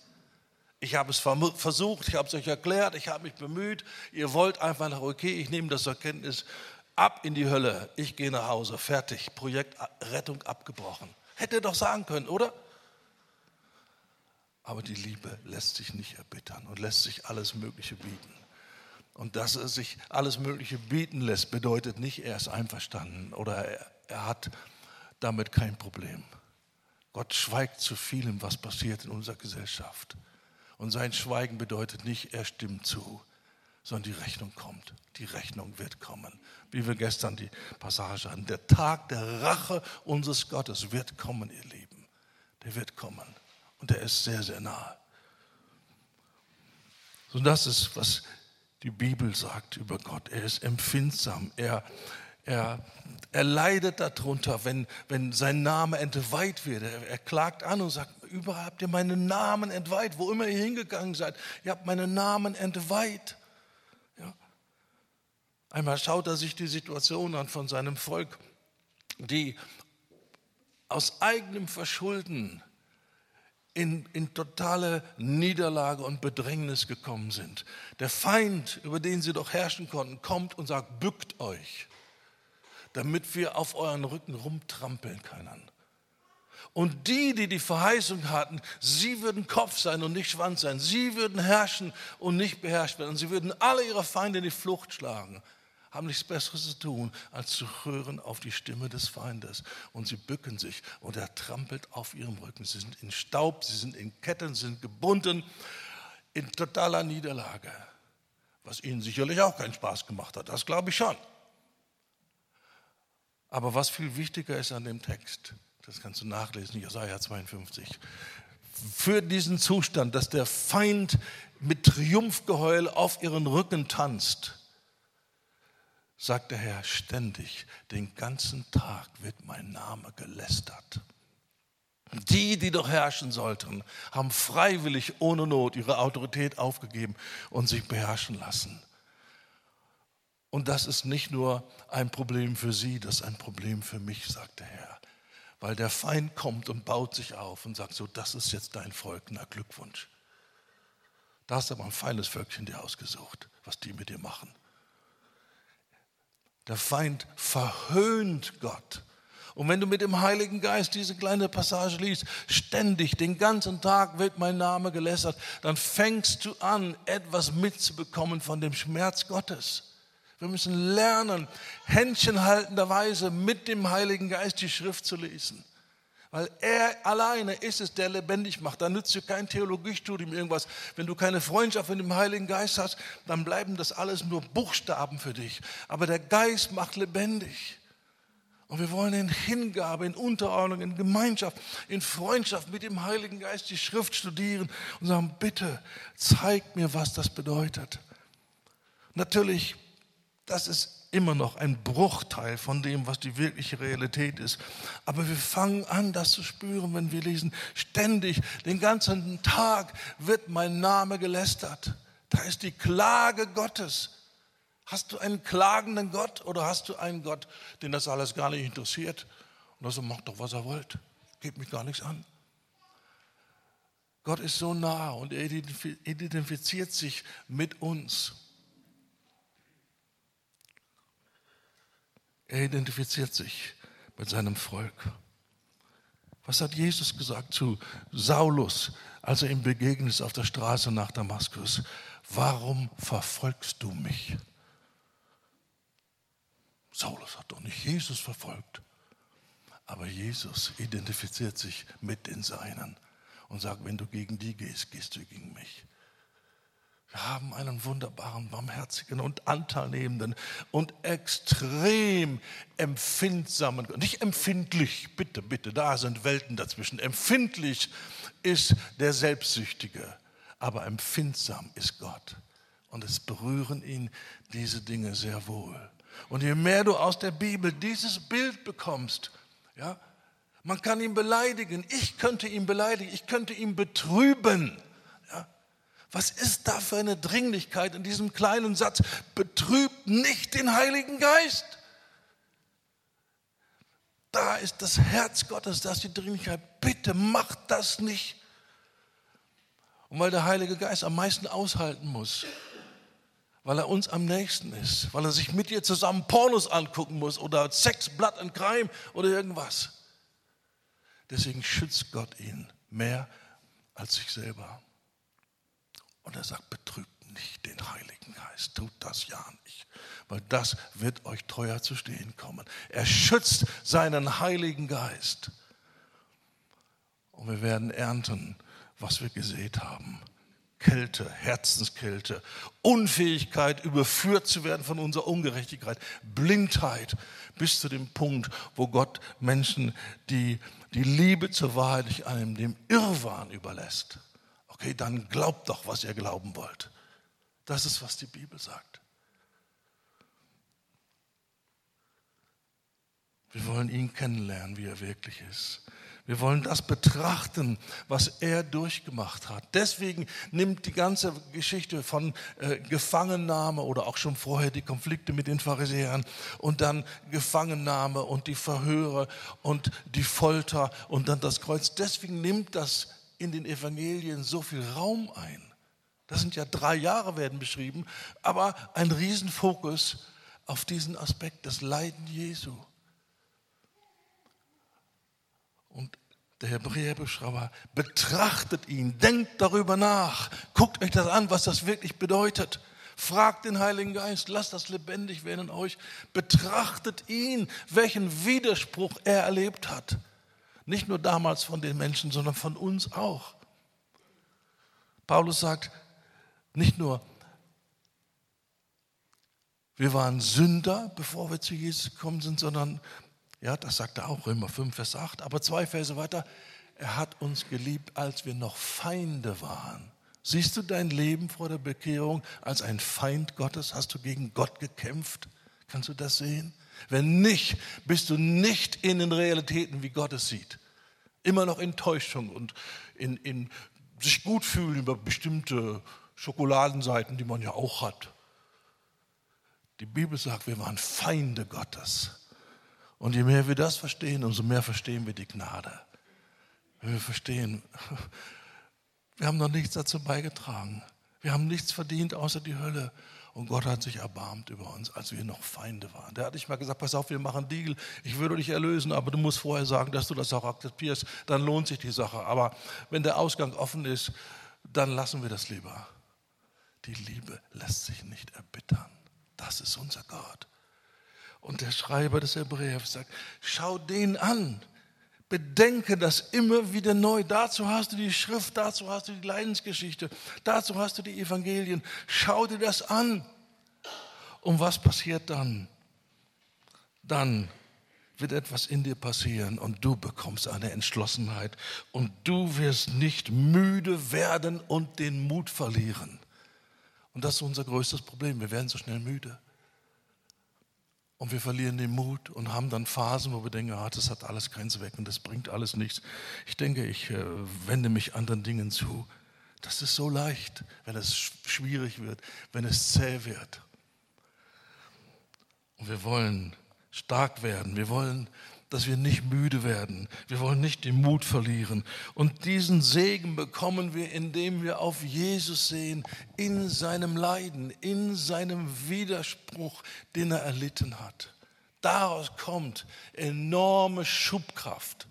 Ich habe es versucht, ich habe es euch erklärt, ich habe mich bemüht. Ihr wollt einfach nach, okay, ich nehme das zur Kenntnis, ab in die Hölle, ich gehe nach Hause, fertig, Projekt Rettung abgebrochen. Hätte doch sagen können, oder? Aber die Liebe lässt sich nicht erbittern und lässt sich alles Mögliche bieten. Und dass er sich alles Mögliche bieten lässt, bedeutet nicht, er ist einverstanden oder er, er hat damit kein Problem. Gott schweigt zu vielem, was passiert in unserer Gesellschaft. Und sein Schweigen bedeutet nicht, er stimmt zu, sondern die Rechnung kommt. Die Rechnung wird kommen. Wie wir gestern die Passage hatten. Der Tag der Rache unseres Gottes wird kommen, ihr Lieben. Der wird kommen. Und der ist sehr, sehr nahe. Und das ist, was die Bibel sagt über Gott. Er ist empfindsam. Er, er, er leidet darunter, wenn, wenn sein Name entweiht wird. Er, er klagt an und sagt, überall habt ihr meinen Namen entweiht, wo immer ihr hingegangen seid. Ihr habt meinen Namen entweiht. Ja. Einmal schaut er sich die Situation an von seinem Volk, die aus eigenem Verschulden in, in totale Niederlage und Bedrängnis gekommen sind. Der Feind, über den sie doch herrschen konnten, kommt und sagt, bückt euch, damit wir auf euren Rücken rumtrampeln können. Und die, die die Verheißung hatten, sie würden Kopf sein und nicht Schwanz sein. Sie würden herrschen und nicht beherrscht werden. Und sie würden alle ihre Feinde in die Flucht schlagen haben nichts Besseres zu tun, als zu hören auf die Stimme des Feindes. Und sie bücken sich und er trampelt auf ihrem Rücken. Sie sind in Staub, sie sind in Ketten, sie sind gebunden, in totaler Niederlage. Was ihnen sicherlich auch keinen Spaß gemacht hat, das glaube ich schon. Aber was viel wichtiger ist an dem Text, das kannst du nachlesen, Jesaja 52, für diesen Zustand, dass der Feind mit Triumphgeheul auf ihren Rücken tanzt, sagt der Herr ständig, den ganzen Tag wird mein Name gelästert. Die, die doch herrschen sollten, haben freiwillig ohne Not ihre Autorität aufgegeben und sich beherrschen lassen. Und das ist nicht nur ein Problem für sie, das ist ein Problem für mich, sagt der Herr. Weil der Feind kommt und baut sich auf und sagt so, das ist jetzt dein Volk, na Glückwunsch. Da hast du aber ein feines Völkchen dir ausgesucht, was die mit dir machen. Der Feind verhöhnt Gott. Und wenn du mit dem Heiligen Geist diese kleine Passage liest, ständig, den ganzen Tag wird mein Name gelästert, dann fängst du an, etwas mitzubekommen von dem Schmerz Gottes. Wir müssen lernen, händchenhaltenderweise mit dem Heiligen Geist die Schrift zu lesen. Weil er alleine ist es, der lebendig macht. Da nützt dir kein Theologiestudium irgendwas. Wenn du keine Freundschaft mit dem Heiligen Geist hast, dann bleiben das alles nur Buchstaben für dich. Aber der Geist macht lebendig. Und wir wollen in Hingabe, in Unterordnung, in Gemeinschaft, in Freundschaft mit dem Heiligen Geist die Schrift studieren und sagen, bitte zeig mir, was das bedeutet. Natürlich, das ist immer noch ein Bruchteil von dem, was die wirkliche Realität ist. Aber wir fangen an, das zu spüren, wenn wir lesen, ständig, den ganzen Tag wird mein Name gelästert. Da ist die Klage Gottes. Hast du einen klagenden Gott oder hast du einen Gott, den das alles gar nicht interessiert? Und sagt, macht doch, was er wollt. Geht mich gar nichts an. Gott ist so nah und er identifiziert sich mit uns. Er identifiziert sich mit seinem Volk. Was hat Jesus gesagt zu Saulus, als er ihm begegnet ist auf der Straße nach Damaskus? Warum verfolgst du mich? Saulus hat doch nicht Jesus verfolgt. Aber Jesus identifiziert sich mit den Seinen und sagt, wenn du gegen die gehst, gehst du gegen mich. Wir haben einen wunderbaren, barmherzigen und anteilnehmenden und extrem empfindsamen, nicht empfindlich, bitte, bitte, da sind Welten dazwischen. Empfindlich ist der Selbstsüchtige, aber empfindsam ist Gott. Und es berühren ihn diese Dinge sehr wohl. Und je mehr du aus der Bibel dieses Bild bekommst, ja, man kann ihn beleidigen, ich könnte ihn beleidigen, ich könnte ihn betrüben. Was ist da für eine Dringlichkeit in diesem kleinen Satz? Betrübt nicht den Heiligen Geist. Da ist das Herz Gottes, da ist die Dringlichkeit. Bitte macht das nicht. Und weil der Heilige Geist am meisten aushalten muss, weil er uns am nächsten ist, weil er sich mit dir zusammen Pornos angucken muss oder Sex, Blood and Crime oder irgendwas. Deswegen schützt Gott ihn mehr als sich selber. Und er sagt, betrübt nicht den Heiligen Geist, tut das ja nicht, weil das wird euch teuer zu stehen kommen. Er schützt seinen Heiligen Geist. Und wir werden ernten, was wir gesät haben. Kälte, Herzenskälte, Unfähigkeit, überführt zu werden von unserer Ungerechtigkeit, Blindheit, bis zu dem Punkt, wo Gott Menschen die, die Liebe zur Wahrheit nicht einem dem Irrwahn überlässt. Okay, dann glaubt doch, was ihr glauben wollt. Das ist, was die Bibel sagt. Wir wollen ihn kennenlernen, wie er wirklich ist. Wir wollen das betrachten, was er durchgemacht hat. Deswegen nimmt die ganze Geschichte von äh, Gefangennahme oder auch schon vorher die Konflikte mit den Pharisäern und dann Gefangennahme und die Verhöre und die Folter und dann das Kreuz. Deswegen nimmt das in den Evangelien so viel Raum ein. Das sind ja drei Jahre werden beschrieben, aber ein Riesenfokus auf diesen Aspekt des Leiden Jesu. Und der Hebräerbeschreiber betrachtet ihn, denkt darüber nach, guckt euch das an, was das wirklich bedeutet. Fragt den Heiligen Geist, lasst das lebendig werden in euch. Betrachtet ihn, welchen Widerspruch er erlebt hat. Nicht nur damals von den Menschen, sondern von uns auch. Paulus sagt, nicht nur, wir waren Sünder, bevor wir zu Jesus gekommen sind, sondern ja, das sagt er auch, Römer 5, Vers 8. Aber zwei Verse weiter, er hat uns geliebt, als wir noch Feinde waren. Siehst du dein Leben vor der Bekehrung als ein Feind Gottes? Hast du gegen Gott gekämpft? Kannst du das sehen? Wenn nicht, bist du nicht in den Realitäten, wie Gott es sieht. Immer noch Enttäuschung und in, in sich gut fühlen über bestimmte Schokoladenseiten, die man ja auch hat. Die Bibel sagt, wir waren Feinde Gottes. Und je mehr wir das verstehen, umso mehr verstehen wir die Gnade. Wir verstehen, wir haben noch nichts dazu beigetragen. Wir haben nichts verdient außer die Hölle. Und Gott hat sich erbarmt über uns, als wir noch Feinde waren. Der hat nicht mal gesagt, pass auf, wir machen Deal, ich würde dich erlösen, aber du musst vorher sagen, dass du das auch akzeptierst, dann lohnt sich die Sache. Aber wenn der Ausgang offen ist, dann lassen wir das lieber. Die Liebe lässt sich nicht erbittern. Das ist unser Gott. Und der Schreiber des Hebräers sagt, schau den an. Bedenke das immer wieder neu. Dazu hast du die Schrift, dazu hast du die Leidensgeschichte, dazu hast du die Evangelien. Schau dir das an. Und was passiert dann? Dann wird etwas in dir passieren und du bekommst eine Entschlossenheit und du wirst nicht müde werden und den Mut verlieren. Und das ist unser größtes Problem. Wir werden so schnell müde. Und wir verlieren den Mut und haben dann Phasen, wo wir denken, ah, das hat alles keinen Zweck und das bringt alles nichts. Ich denke, ich äh, wende mich anderen Dingen zu. Das ist so leicht, wenn es schwierig wird, wenn es zäh wird. Und wir wollen stark werden. Wir wollen dass wir nicht müde werden. Wir wollen nicht den Mut verlieren. Und diesen Segen bekommen wir, indem wir auf Jesus sehen, in seinem Leiden, in seinem Widerspruch, den er erlitten hat. Daraus kommt enorme Schubkraft.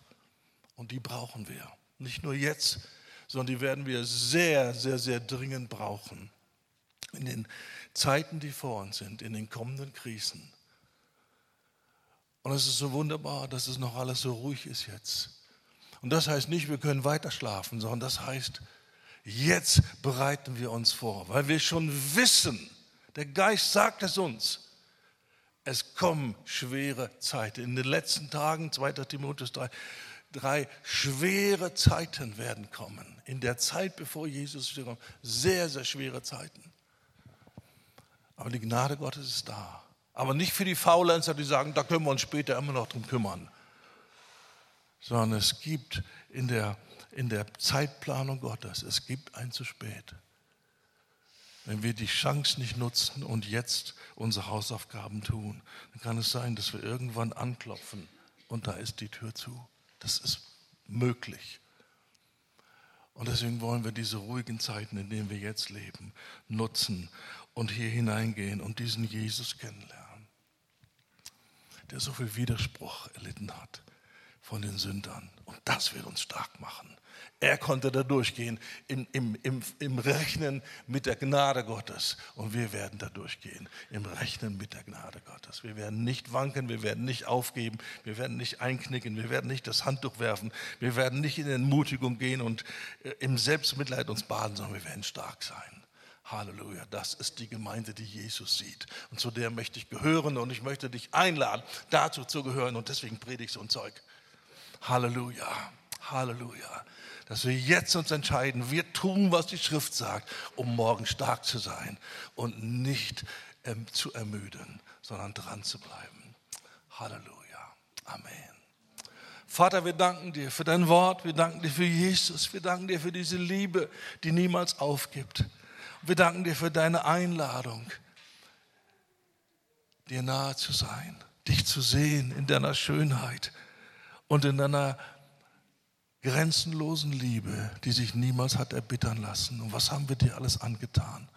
Und die brauchen wir. Nicht nur jetzt, sondern die werden wir sehr, sehr, sehr dringend brauchen. In den Zeiten, die vor uns sind, in den kommenden Krisen. Und es ist so wunderbar, dass es noch alles so ruhig ist jetzt. Und das heißt nicht, wir können weiter schlafen, sondern das heißt, jetzt bereiten wir uns vor, weil wir schon wissen, der Geist sagt es uns, es kommen schwere Zeiten. In den letzten Tagen, 2. Timotheus 3, drei schwere Zeiten werden kommen. In der Zeit, bevor Jesus kommt, sehr, sehr schwere Zeiten. Aber die Gnade Gottes ist da. Aber nicht für die Faulenzer, die sagen, da können wir uns später immer noch drum kümmern. Sondern es gibt in der, in der Zeitplanung Gottes, es gibt ein zu spät. Wenn wir die Chance nicht nutzen und jetzt unsere Hausaufgaben tun, dann kann es sein, dass wir irgendwann anklopfen und da ist die Tür zu. Das ist möglich. Und deswegen wollen wir diese ruhigen Zeiten, in denen wir jetzt leben, nutzen und hier hineingehen und diesen Jesus kennenlernen der so viel Widerspruch erlitten hat von den Sündern. Und Das wird uns stark machen. Er konnte da durchgehen im, im, im, im Rechnen mit der Gnade Gottes. Und wir werden da durchgehen im Rechnen mit der Gnade Gottes. Wir werden nicht wanken, wir werden nicht aufgeben, wir werden nicht einknicken, wir werden nicht das Handtuch werfen, wir werden nicht in Entmutigung gehen und äh, im Selbstmitleid uns baden, sondern wir werden stark sein. Halleluja, das ist die Gemeinde, die Jesus sieht. Und zu der möchte ich gehören und ich möchte dich einladen, dazu zu gehören. Und deswegen predige ich so ein Zeug. Halleluja, Halleluja dass wir jetzt uns entscheiden, wir tun, was die Schrift sagt, um morgen stark zu sein und nicht ähm, zu ermüden, sondern dran zu bleiben. Halleluja. Amen. Vater, wir danken dir für dein Wort, wir danken dir für Jesus, wir danken dir für diese Liebe, die niemals aufgibt. Wir danken dir für deine Einladung, dir nahe zu sein, dich zu sehen in deiner Schönheit und in deiner grenzenlosen Liebe, die sich niemals hat erbittern lassen. Und was haben wir dir alles angetan?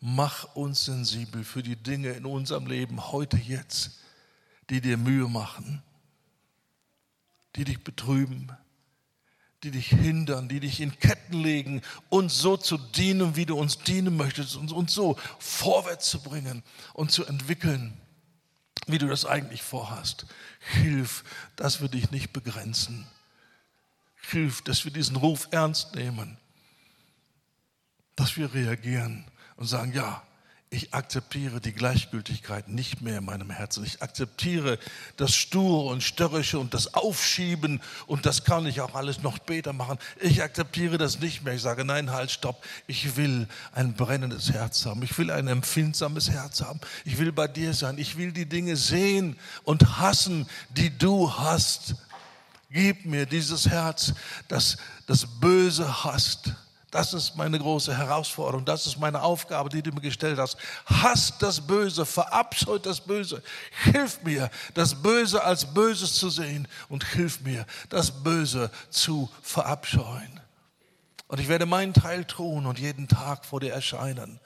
Mach uns sensibel für die Dinge in unserem Leben heute, jetzt, die dir Mühe machen, die dich betrüben, die dich hindern, die dich in Ketten legen, uns so zu dienen, wie du uns dienen möchtest, uns, uns so vorwärts zu bringen und zu entwickeln, wie du das eigentlich vorhast. Hilf, dass wir dich nicht begrenzen hilft, dass wir diesen Ruf ernst nehmen, dass wir reagieren und sagen, ja, ich akzeptiere die Gleichgültigkeit nicht mehr in meinem Herzen. Ich akzeptiere das Sture und Störrische und das Aufschieben und das kann ich auch alles noch später machen. Ich akzeptiere das nicht mehr. Ich sage, nein, halt, stopp. Ich will ein brennendes Herz haben. Ich will ein empfindsames Herz haben. Ich will bei dir sein. Ich will die Dinge sehen und hassen, die du hast. Gib mir dieses Herz, das das Böse hasst. Das ist meine große Herausforderung. Das ist meine Aufgabe, die du mir gestellt hast. Hasst das Böse, verabscheut das Böse. Hilf mir, das Böse als Böses zu sehen und hilf mir, das Böse zu verabscheuen. Und ich werde meinen Teil tun und jeden Tag vor dir erscheinen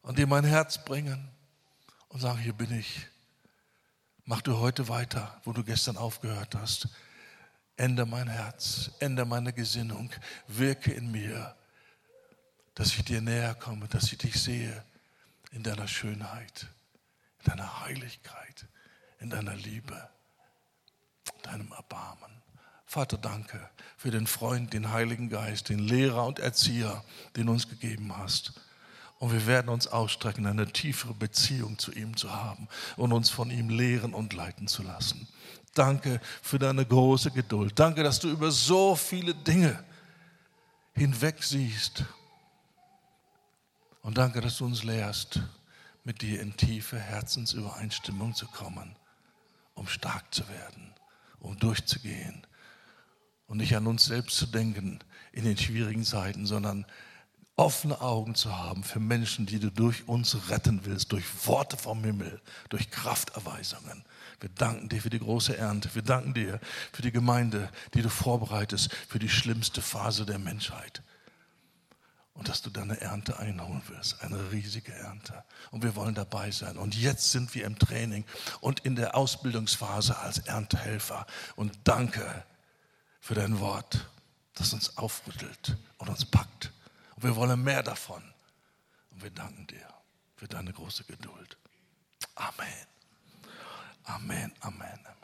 und dir mein Herz bringen und sagen, hier bin ich. Mach du heute weiter, wo du gestern aufgehört hast. Ändere mein Herz, ändere meine Gesinnung, wirke in mir, dass ich dir näher komme, dass ich dich sehe in deiner Schönheit, in deiner Heiligkeit, in deiner Liebe, in deinem Erbarmen. Vater, danke für den Freund, den Heiligen Geist, den Lehrer und Erzieher, den du uns gegeben hast. Und wir werden uns ausstrecken, eine tiefere Beziehung zu ihm zu haben und uns von ihm lehren und leiten zu lassen. Danke für deine große Geduld. Danke, dass du über so viele Dinge hinweg siehst. Und danke, dass du uns lehrst, mit dir in tiefe Herzensübereinstimmung zu kommen, um stark zu werden, um durchzugehen und nicht an uns selbst zu denken in den schwierigen Zeiten, sondern offene Augen zu haben für Menschen, die du durch uns retten willst, durch Worte vom Himmel, durch Krafterweisungen. Wir danken dir für die große Ernte. Wir danken dir für die Gemeinde, die du vorbereitest für die schlimmste Phase der Menschheit. Und dass du deine Ernte einholen wirst, eine riesige Ernte. Und wir wollen dabei sein. Und jetzt sind wir im Training und in der Ausbildungsphase als Erntehelfer. Und danke für dein Wort, das uns aufrüttelt und uns packt. Und wir wollen mehr davon. Und wir danken dir für deine große Geduld. Amen, amen, amen.